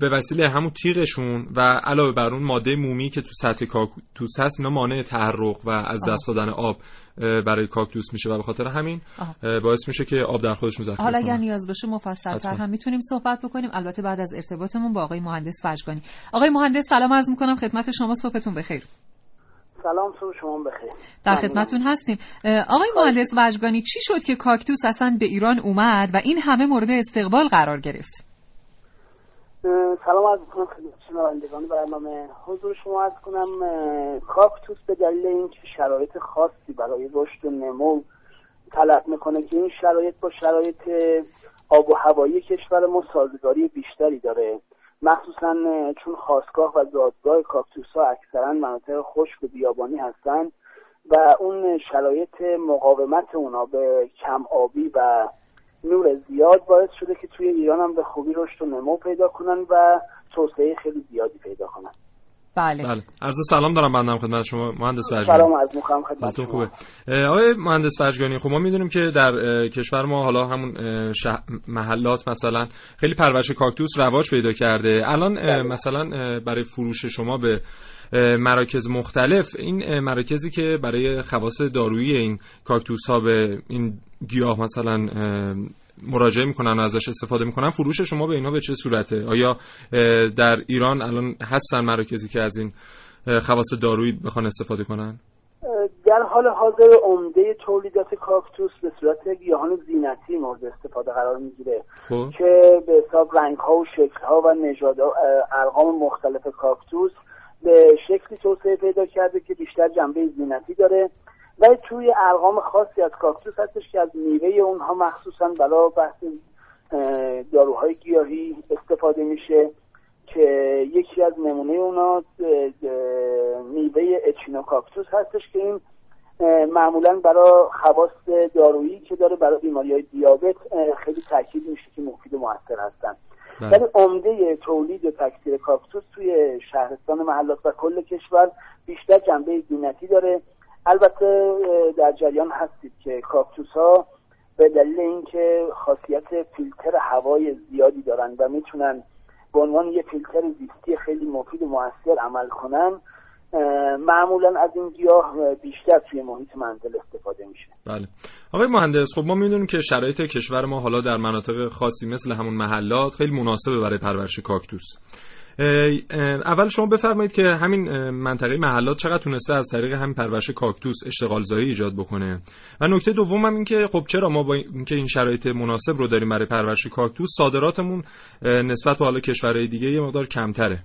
به وسیله همون تیغشون و علاوه بر اون ماده مومی که تو سطح کاکتوس هست اینا مانع تحرک و از دست دادن آب برای کاکتوس میشه و به خاطر همین باعث میشه که آب در خودشون ذخیره حالا اگر نیاز باشه مفصل‌تر هم می‌تونیم صحبت بکنیم. البته بعد از ارتباطمون با آقای مهندس فجگانی آقای مهندس سلام عرض می‌کنم. خدمت شما صبحتون بخیر. سلام صبح شما بخیر. در خدمتون هستیم. آقای مهندس وجگانی چی شد که کاکتوس اصلا به ایران اومد و این همه مورد استقبال قرار گرفت؟ سلام از می‌کنم خدمت شنوندگان برنامه. حضور شما از کنم کاکتوس به دلیل اینکه شرایط خاصی برای رشد و نمو طلب می‌کنه که این شرایط با شرایط آب و هوایی کشور ما سازگاری بیشتری داره. مخصوصا چون خواستگاه و زادگاه کاکتوس ها اکثرا مناطق خشک و بیابانی هستند و اون شرایط مقاومت اونا به کم آبی و نور زیاد باعث شده که توی ایران هم به خوبی رشد و نمو پیدا کنن و توسعه خیلی زیادی پیدا کنن. بله. بله. عرض سلام دارم بندم خدمت شما. مهندس فرجانی سلام از مخام خدمت شما. خوبه. آقای مهندس فرجانی خب ما می‌دونیم که در کشور ما حالا همون محلات مثلا خیلی پرورش کاکتوس رواج پیدا کرده. الان بله. مثلا برای فروش شما به مراکز مختلف. این مراکزی که برای خواص دارویی این کاکتوس ها به این گیاه مثلا مراجعه می‌کنن و ازش استفاده می‌کنن فروش شما به اینا به چه صورته؟ آیا در ایران الان هستن مراکزی که از این خواص دارویی بخوان استفاده کنن؟ در حال حاضر عمده تولیدات کاکتوس به صورت گیاهان زینتی مورد استفاده قرار می‌گیره. خب. که به حساب رنگ ها و شکل ها و نژاد ارقام مختلف کاکتوس به شکلی توسعه پیدا کرده که بیشتر جنبه زینتی داره ولی توی ارقام خاصی از کاکتوس هستش که از میوه اونها مخصوصا برای بحث داروهای گیاهی استفاده میشه که یکی از نمونه اونا میوه اچینوکاکتوس هستش که این معمولا برای خواص دارویی که داره برای بیماری های دیابت خیلی تاکید میشه که مفید و موثر هستن. ولی عمده تولید تکثیر کاکتوس توی شهرستان محلات و کل کشور بیشتر جنبه زینتی داره. البته در جریان هستید که کاکتوس ها به دلیل اینکه خاصیت فیلتر هوای زیادی دارن و می‌تونن به عنوان یه فیلتر زیستی خیلی مفید و موثر عمل کنن معمولا از این گیاه بیشتر توی محیط منزل استفاده میشه. بله. آقای مهندس خب ما می‌دونیم که شرایط کشور ما حالا در مناطق خاصی مثل همون محلات خیلی مناسبه برای پرورش کاکتوس. اول شما بفرمایید که همین منطقه محلات چقدر تونسته از طریق همین پرورش کاکتوس اشتغال زایی ایجاد بکنه؟ و نکته دوم هم این که خب چرا ما با اینکه این شرایط مناسب رو داریم برای پرورش کاکتوس صادراتمون نسبت به حالا کشورهای دیگه یه مقدار کمتره.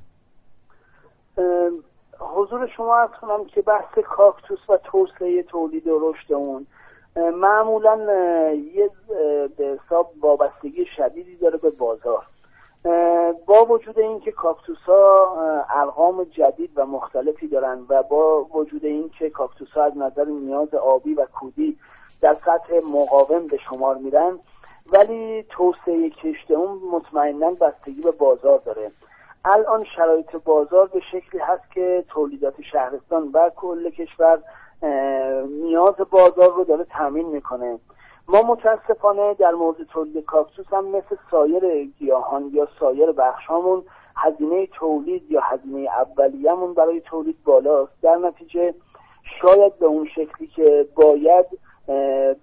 حضور شما از کنم که بحث کاکتوس و توسعه تولید و رشد اون معمولا یه به حساب وابستگی شدیدی داره به بازار. با وجود اینکه کاکتوس ها ارقام جدید و مختلفی دارن و با وجود اینکه کاکتوس ها از نظر نیاز آبی و کودی در سطح مقاوم به شمار میرن ولی توسعه کشت اون مطمئنا بستگی به بازار داره. الان شرایط بازار به شکلی هست که تولیدات شهرستان و کل کشور نیاز بازار رو داره تامین می‌کنه. ما متاسفانه در مورد تولید کاکتوس هم مثل سایر گیاهان یا سایر بخشامون هزینه تولید یا هزینه اولیه‌مون برای تولید بالاست. در نتیجه شاید به اون شکلی که باید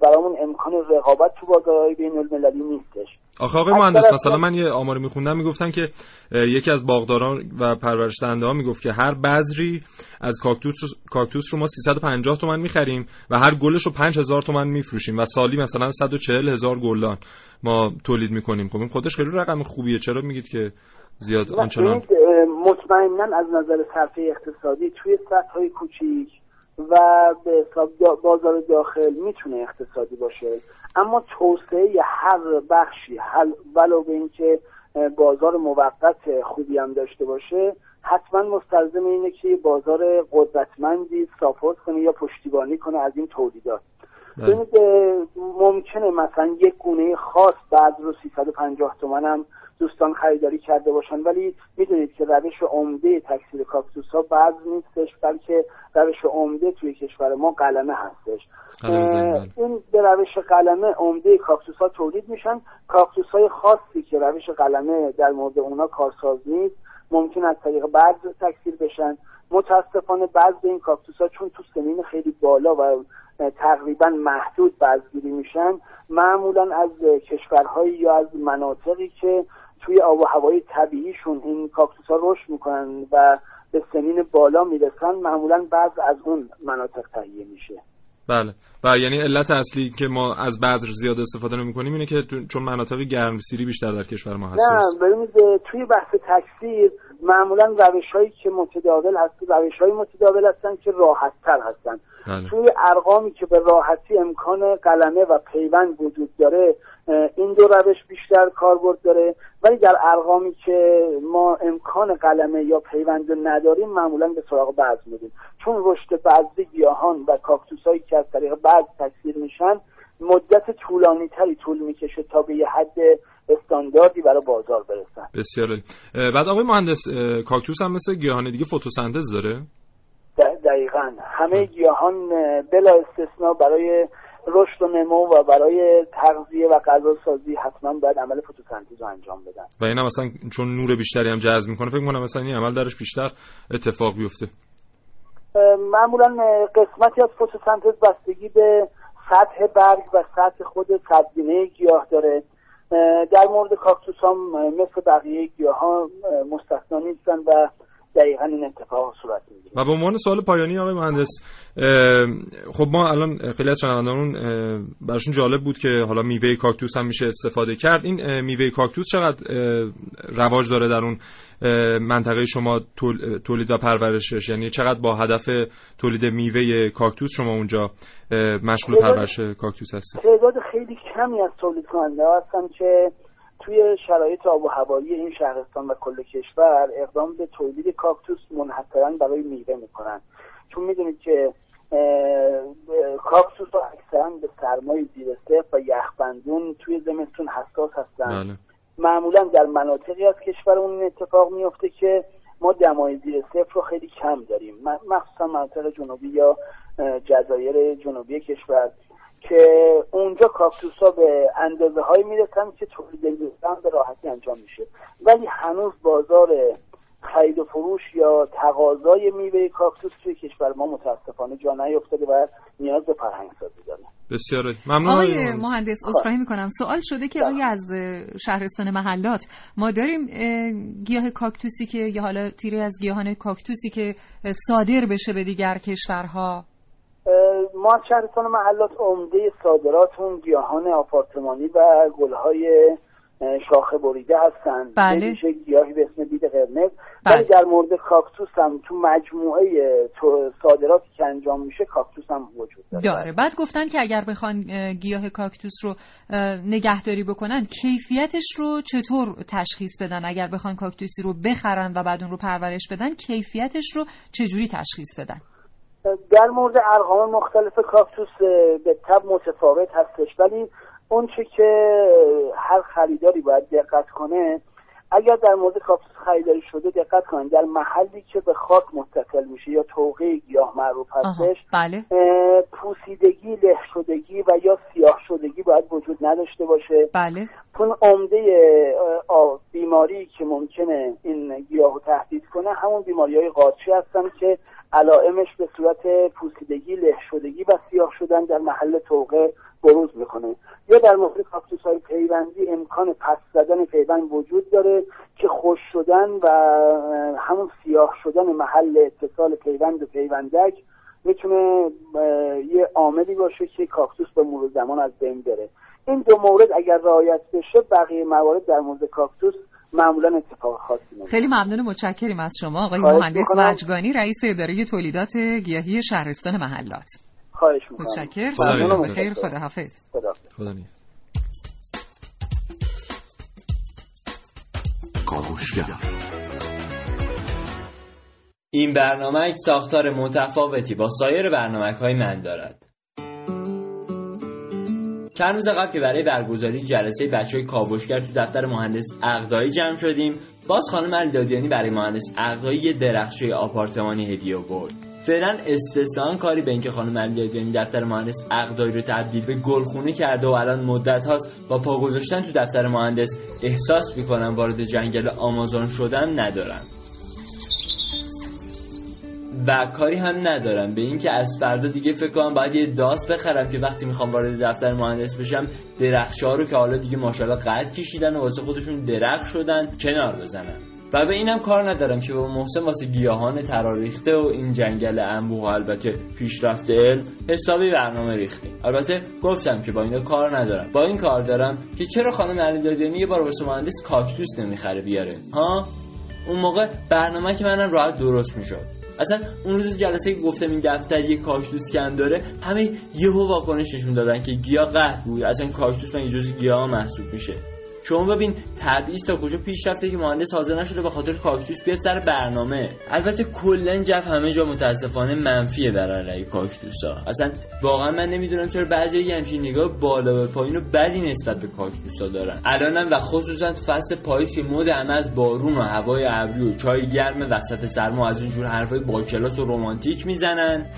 برامون امکان رقابت تو بازارهای بین المللی نیستش. آخه آقای مهندس مثلا من یه آماری میخوندم می‌گفتن که یکی از باغداران و پرورشدنده ها می‌گفت که هر بذری از کاکتوس کاکتوس رو ما 350 تومن می‌خریم و هر گلش رو 5000 تومن میفروشیم و سالی مثلا 140 هزار گلدان ما تولید می‌کنیم. خب این خودش خیلی رقم خوبیه. چرا میگید که زیاد آنچنان؟ مطمئنا از نظر صرفه اقتصادی توی سطح های کوچیک و به بازار داخل می‌تونه اقتصادی باشه. اما توسعه هر بخشی ولو به اینکه بازار موقت خوبی هم داشته باشه حتما مستلزم اینه که بازار قدرتمندی ساپورت کنه یا پشتیبانی کنه از این تولیدات. ببینید ممکنه مثلا یک گونه خاص بعد رو 350 تومن هم دوستان خریداری کرده باشن. ولی می‌دونید که روش عمده تکثیر کاکتوس ها بعض نیستش بلکه روش عمده توی کشور ما قلمه هستش. این به روش قلمه عمده کاکتوس ها تولید میشن. کاکتوس های خاصی که روش قلمه در مورد اونا کارساز نیست ممکن از طریق بعض تکثیر بشن. متاسفانه بعض این کاکتوس ها چون تو سنین خیلی بالا و تقریبا محدود بازگیری میشن معمولا از کشورهایی یا از مناطقی که توی آب و هوای طبیعیشون این کاکتوس ها رشد می‌کنن و به سنین بالا می‌رسن معمولا بعض از اون مناطق تهیه میشه. بله. و یعنی علت اصلی که ما از بذر زیاد استفاده نمی کنیم اینه که چون مناطق گرمسیری بیشتر در کشور ما هست نه ببینید توی بحث تکثیر معمولا روش هایی که متداول هست روش های متداول هستن که راحت تر هستن. بله. توی ارقامی که به راحتی امکان قلمه و پیوند وجود داره این دو روش بیشتر کاربرد داره. ولی در ارقامی که ما امکان قلمه یا پیوند نداریم معمولا به سراغ بعض میریم. چون رشد بعضی گیاهان و کاکتوس هایی که از طریق بعض تکثیر میشن مدت طولانی تری طول می‌کشه تا به یه حد استانداردی برای بازار برسن. بسیار بعد آقای مهندس کاکتوس هم مثل گیاهان دیگه فتوسنتز داره؟ دقیقا. همه گیاهان بلا استثنا برای رشد و نمو و برای تغذیه و غذا سازی حتما باید عمل فتوسنتز رو انجام بدن. و این هم مثلا چون نور بیشتری هم جذب می‌کنه فکر کنم مثلا این عمل درش بیشتر اتفاق بیفته. معمولا قسمتی از فتوسنتز بستگی به سطح برگ و سطح خود سبزینه گیاه داره. در مورد کاکتوس هم مثل بقیه گیاه ها مستثنا نیستن و دقیقا این اتفاق صورت می‌گیره. و به عنوان سوال پایانی آقای مهندس خب ما الان خیلی از شنوندگان براشون جالب بود که حالا میوه کاکتوس هم میشه استفاده کرد. این میوه کاکتوس چقدر رواج داره در اون منطقه شما تولید و پرورشش؟ یعنی چقدر با هدف تولید میوه کاکتوس شما اونجا مشغول پرورش کاکتوس هستید تعداد خیلی کمی از تولید کننده هستن که توی شرایط آب و هوایی این شهرستان و کل کشور اقدام به تولید کاکتوس منحصرا برای میوه می‌کنن. چون می‌دونید که کاکتوس ها اکثرا به سرمای زیر و یخبندون توی زمستون حساس هستن. بله. معمولا در مناطقی از کشور اون اتفاق میفته که ما دمای زیر صفر رو خیلی کم داریم. مخصوصا مناطق جنوبی یا جزایر جنوبی کشور. که اونجا کاکتوس ها به اندازه هایی می‌رسن که تولید به راحتی انجام میشه. ولی هنوز بازار خرید و فروش یا تقاضای میوه کاکتوس توی کشور ما متاسفانه جا نیفتاده و نیاز به فرهنگ سازی داره. بسیار ممنون آقای مهندس. عذرخواهی می‌کنم. سوال شده که آیا از شهرستان محلات ما داریم گیاه کاکتوسی که یا حالا تیری از گیاهان کاکتوسی که صادر بشه به دیگر کشورها؟ ما شهرستان محلات عمده صادراتون گیاهان آپارتمانی و گلهای شاخه بریده هستن بله. گیاهی به اسم بید قرمز. بله. ولی در مورد کاکتوس هم تو مجموعه تو صادراتی که انجام میشه کاکتوس هم وجود داره. داره. بعد گفتن که اگر بخوان گیاه کاکتوس رو نگهداری بکنن کیفیتش رو چطور تشخیص بدن؟ اگر بخوان کاکتوسی رو بخرن و بعد اون رو پرورش بدن کیفیتش رو چجوری تشخیص بدن؟ در مورد ارقام مختلف کاکتوس به تب متفاوت هستش. ولی اون چه که هر خریداری باید دقت کنه اگر در مورد کاکتوس خریداری شده دقت کنید در محلی که به خاک متصل میشه یا توقع گیاه معروف هستش بله. پوسیدگی له شدگی و یا سیاه شدگی باید وجود نداشته باشه بله چون عمده بیماری که ممکنه این گیاه رو تهدید کنه همون بیماری های قاچی هستن که علائمش به صورت پوسیدگی له شدگی و سیاه شدن در محل توقع بروز می‌کنه یا در مورد کاکتوس های پیوندی امکان پس زدن پیوند وجود داره که خوش شدن و همون سیاه شدن محل اتصال پیوند و پیوندک می‌تونه یه عاملی باشه که کاکتوس به مرور زمان از بین بره. این دو مورد اگر رعایت بشه بقیه موارد در مورد کاکتوس معمولا اتفاق خاصی نمیشه خیلی ممنون متشکریم از شما. آقای مهندس وجگانی رئیس اداره تولیدات گیاهی شهرستان محلات. خواهش می‌کنم. متشکرم. بخیر. خداحافظ. خدا خدا کاوشگر این برنامه یک ساختار متفاوتی با سایر برنامه های من دارد. چند روز قبل که برای برگزاری جلسه بچه های کاوشگر تو دفتر مهندس اقدایی جمع شدیم باز خانم علیدادیانی برای مهندس اقدایی یه درخشه آپارتمانی هدیه آورد فعلا استثنا کاری به اینکه خانم علیدادیانی دفتر مهندس اقدایی رو تبدیل به گلخونه کرده و الان مدت هاست با پا گذاشتن تو دفتر مهندس احساس می‌کنم وارد جنگل آمازون شدم ندارم و کاری هم ندارم به اینکه از فردا دیگه فکر کنم باید یه داست بخرم که وقتی می‌خوام وارد دفتر مهندس بشم درخشا رو که حالا دیگه ماشاءالله قد کشیدن و واسه خودشون درخت شدن کنار بزنم. و به اینم کار ندارم که با محسن واسه گیاهان تراریخته و این جنگل انبوه البته پیشرفت علم حسابی برنامه ریختیم البته گفتم که با اینا کار ندارم. با این کار دارم که چرا خانم علیدادیانی یه بار واسه مهندس کاکتوس نمی‌خره بیاره؟ ها؟ اون موقع برنامه که منم راحت درست می‌شد. اصلا اون روز جلسه گفتم این دفتر یه کاکتوس کن داره همه یهو واکنش نشون دادن که گیاه قهد بود. اصلا کاکتوس من جز گیاه محسوب میشه؟ شما ببین تبعیض تا کجا پیش رفته که مهندس حاضر نشده به خاطر کاکتوس بیاد سر برنامه؟ البته کلا جف همه جا متاسفانه منفیه بر علیه کاکتوسا. اصلا واقعا من نمی‌دونم چرا بعضی همچین نگاه بالا و پایین و بدی نسبت به کاکتوسا دارن. الانم و خصوصا فصل پاییز که مد همه از بارون و هوای ابری و چای گرم وسط سرما از اینجور حرفای با کلاس و رمانتیک می‌زنن.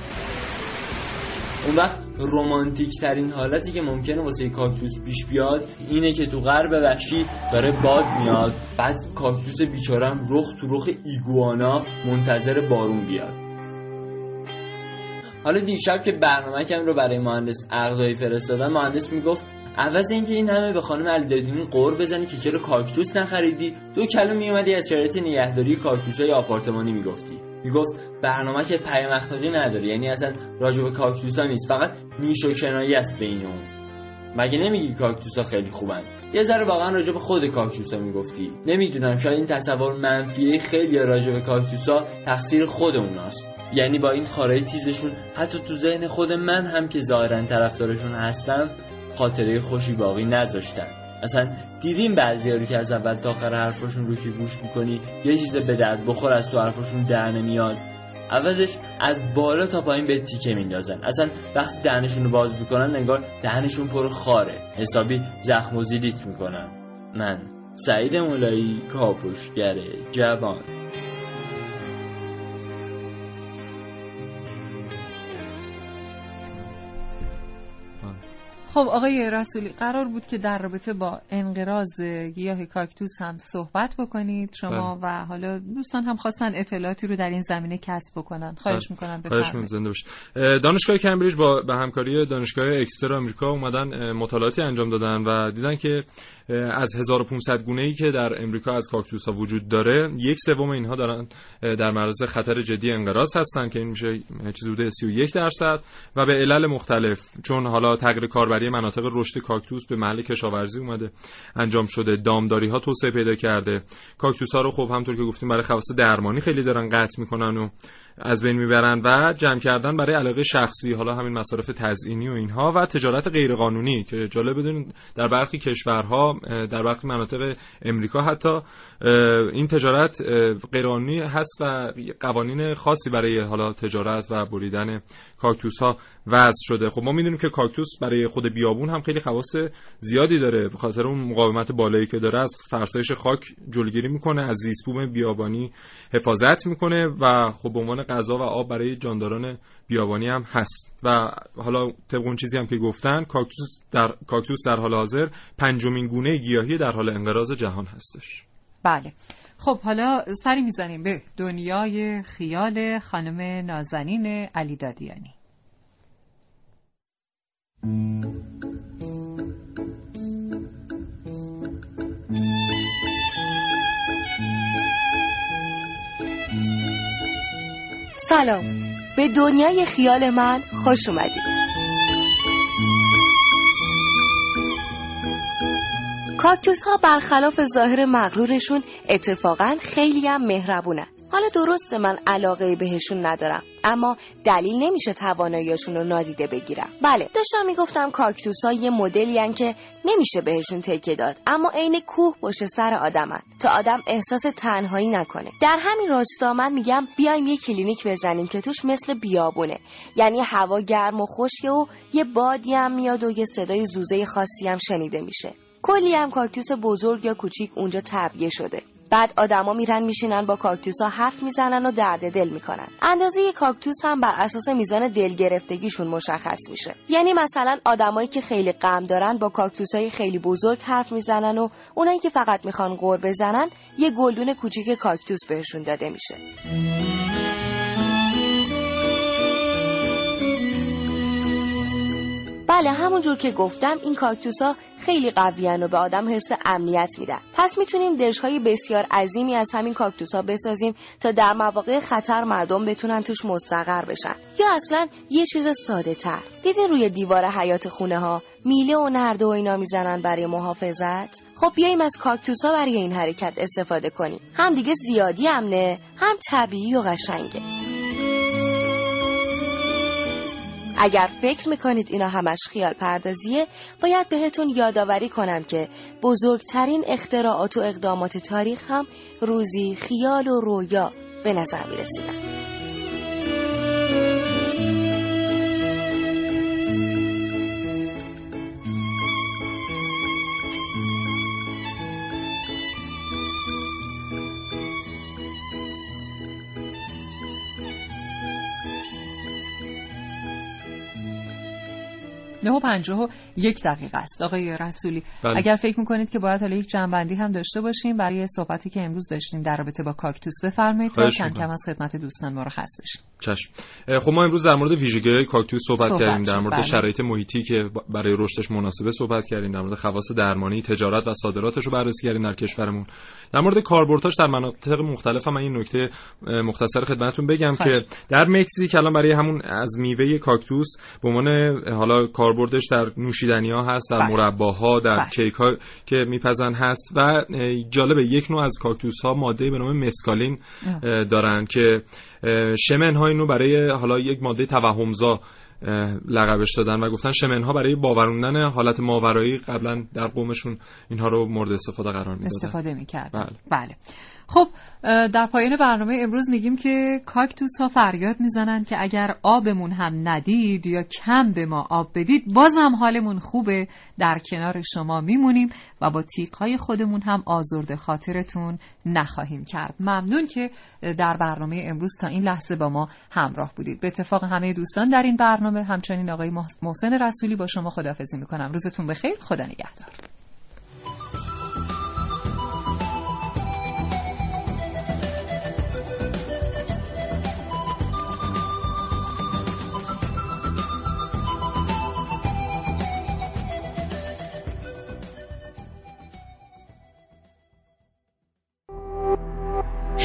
اون وقت رومانتیک ترین حالتی که ممکنه واسه کاکتوس پیش بیاد اینه که تو غرب وحشی داره باد میاد. بعد کاکتوس بیچارم رخ تو رخ ایگوانا منتظر بارون بیاد. حالا دیشب که برنامه کم رو برای مهندس اقدایی فرستادن مهندس می‌گفت عوض اینکه این همه به خانم علیدادینی قور بزنی که چرا کاکتوس نخریدی؟ دو کلو میومدی از شرایط نگهداری کاکتوس های آپارتمانی می‌گفتی. می‌گفت برنامه که پیام اخلاقی نداره یعنی اصلا راجع به کاکتوس ها نیست فقط نیش و کنایی است بین اون. مگه نمیگی کاکتوس ها خیلی خوبن؟ یه ذره واقعا راجع به خود کاکتوس ها می‌گفتی. نمی‌دونم شاید این تصور منفیه خیلی راجع به کاکتوس ها تقصیر خود اوناست. یعنی با این خارای تیزشون حتی تو ذهن خود من هم که ظاهرا طرفدارشون هستم خاطره خوشی باقی نذاشتن. اصلا دیدیم بعضی رو که از اول تا آخر حرفاشون رو که گوش می‌کنی یه چیز به درد بخور از تو حرفاشون در نمیاد. عوضش از بالا تا پایین به تیکه میندازن. اصلا وقتی دهنشون رو باز می‌کنن انگار دهنشون پر خاره. حسابی زخم و زیلیت می‌کنن. من سعید مولایی کاپوشگره جوان. خب آقای رسولی قرار بود که در رابطه با انقراض گیاه کاکتوس هم صحبت بکنید شما بله. و حالا دوستان هم خواستن اطلاعاتی رو در این زمینه کسب بکنن خواهش بله. می‌کنم بفرمایید زنده دانشگاه کمبریج با به همکاری دانشگاه اکستر آمریکا اومدن مطالعاتی انجام دادن و دیدن که از 1500 گونه ای که در امریکا از کاکتوس ها وجود داره یک سوم اینها دارن در معرض خطر جدی انقراض هستن که این میشه چیزی حدود 31 درصد و به علل مختلف چون حالا تغییر کاربری مناطق رشد کاکتوس به محل کشاورزی اومده انجام شده دامداری ها توسعه پیدا کرده. کاکتوس ها رو خب همطور که گفتیم برای خواص درمانی خیلی دارن قطع می‌کنن و از بین می‌برن و جمع کردن برای علاقه شخصی حالا همین مصارف تزئینی و اینها و تجارت غیرقانونی که جالب بدونید در برخی کشورها در برخی مناطق امریکا. حتی این تجارت غیرقانونی هست و قوانین خاصی برای حالا تجارت و بریدن کاکتوس ها وضع شده. خب ما می‌دونیم که کاکتوس برای خود بیابون هم خیلی خواص زیادی داره. به خاطر اون مقاومت بالایی که داره از فرسایش خاک جلوگیری می‌کنه از زیستبوم بیابانی حفاظت می‌کنه و خب به عنوان غذا و آب برای جانداران بیابانی هم هست. و حالا طبق اون چیزی هم که گفتن کاکتوس در کاکتوس در حال حاضر پنجمین گونه گیاهی در حال انقراض جهان هستش. بله. خب حالا سری می‌زنیم به دنیای خیال خانم نازنین علی دادیانی. سلام. به دنیای خیال من خوش اومدید. کاکتوس ها برخلاف ظاهر مغرورشون اتفاقا خیلی هم مهربونن حالا درسته من علاقه بهشون ندارم اما دلیل نمیشه تواناییاشون رو نادیده بگیرم بله داشتم می‌گفتم کاکتوس ها یه مدلی که نمیشه بهشون تکیه داد اما عین کوه پشت سر آدمن. تا آدم احساس تنهایی نکنه. در همین راستا من میگم بیایم یه کلینیک بزنیم که توش مثل بیابونه. یعنی هوا گرم و خشکه و یه بادی هم میاد و یه صدای زوزه خاصی هم شنیده میشه. کلی هم کاکتوس بزرگ یا کوچیک اونجا تبیه شده. بعد آدما میرن میشینن با کاکتوس ها حرف می‌زنن و درد دل می‌کنن. اندازه یک کاکتوس هم بر اساس میزان دل گرفتگیشون مشخص میشه. یعنی مثلا آدمایی که خیلی غم دارن با کاکتوس های خیلی بزرگ حرف می‌زنن و اونایی که فقط می‌خوان غور بزنن یه گلدون کوچیک کاکتوس بهشون داده میشه. بله همونجور که گفتم این کاکتوس ها خیلی قویان و به آدم حس امنیت میدن. پس می‌تونیم دژهای بسیار عظیمی از همین کاکتوس ها بسازیم تا در مواقع خطر مردم بتونن توش مستقر بشن. یا اصلا یه چیز ساده تر. دیدین روی دیوار حیات خونه ها میله و نرده و اینا می‌زنن برای محافظت؟ خب بیایم از کاکتوس ها برای این حرکت استفاده کنیم. هم دیگه زیادی امنه هم طبیعی و قشنگه. اگر فکر می‌کنید اینا همش خیال پردازیه باید بهتون یادآوری کنم که بزرگترین اختراعات و اقدامات تاریخ هم روزی خیال و رویا به نظر می‌رسیدن. نه و پنجاه و یک دقیقه است آقای رسولی بله. اگر فکر می‌کنید که باید حالا یک جنبندی هم داشته باشیم برای صحبتی که امروز داشتیم در رابطه با کاکتوس بفرمایید تا کم. کم از خدمت دوستان مرخص بشیم چشم خب ما امروز در مورد ویژگی های کاکتوس صحبت, صحبت کردیم در مورد بله. شرایط محیطی که برای رشدش مناسبه صحبت کردیم در مورد خواص درمانی تجارت و صادراتش رو بررسی کردیم در کشورمون در مورد کاربردهاش در مناطق مختلف هم من این نکته مختصر خدمتتون بگم. که در مکزیک الان برای همون از میوه کاکتوس به عنوان حالا کاربردش در نوشیدنی ها هست در بله. مرباها در بله. کیک ها که میپزن هست و جالبه یک نوع از کاکتوس ها ماده به نام مسکالین دارن که شمن ها اینو برای حالا یک ماده توهمزا لقبش دادن و گفتن شمن ها برای باوروندن حالت ماورایی قبلا در قومشون اینها رو مورد استفاده قرار می‌دادن استفاده می‌کرد بله. بله خب در پایان برنامه امروز میگیم که کاکتوس ها فریاد می‌زنن که اگر آبمون هم ندید یا کم به ما آب بدید بازم حالمون خوبه در کنار شما میمونیم و با تیغهای خودمون هم آزرد خاطرتون نخواهیم کرد. ممنون که در برنامه امروز تا این لحظه با ما همراه بودید. به اتفاق همه دوستان در این برنامه همچنین آقای محس- محسن رسولی با شما خداحافظی می‌کنم. روزتون بخیر. خدا نگهدار.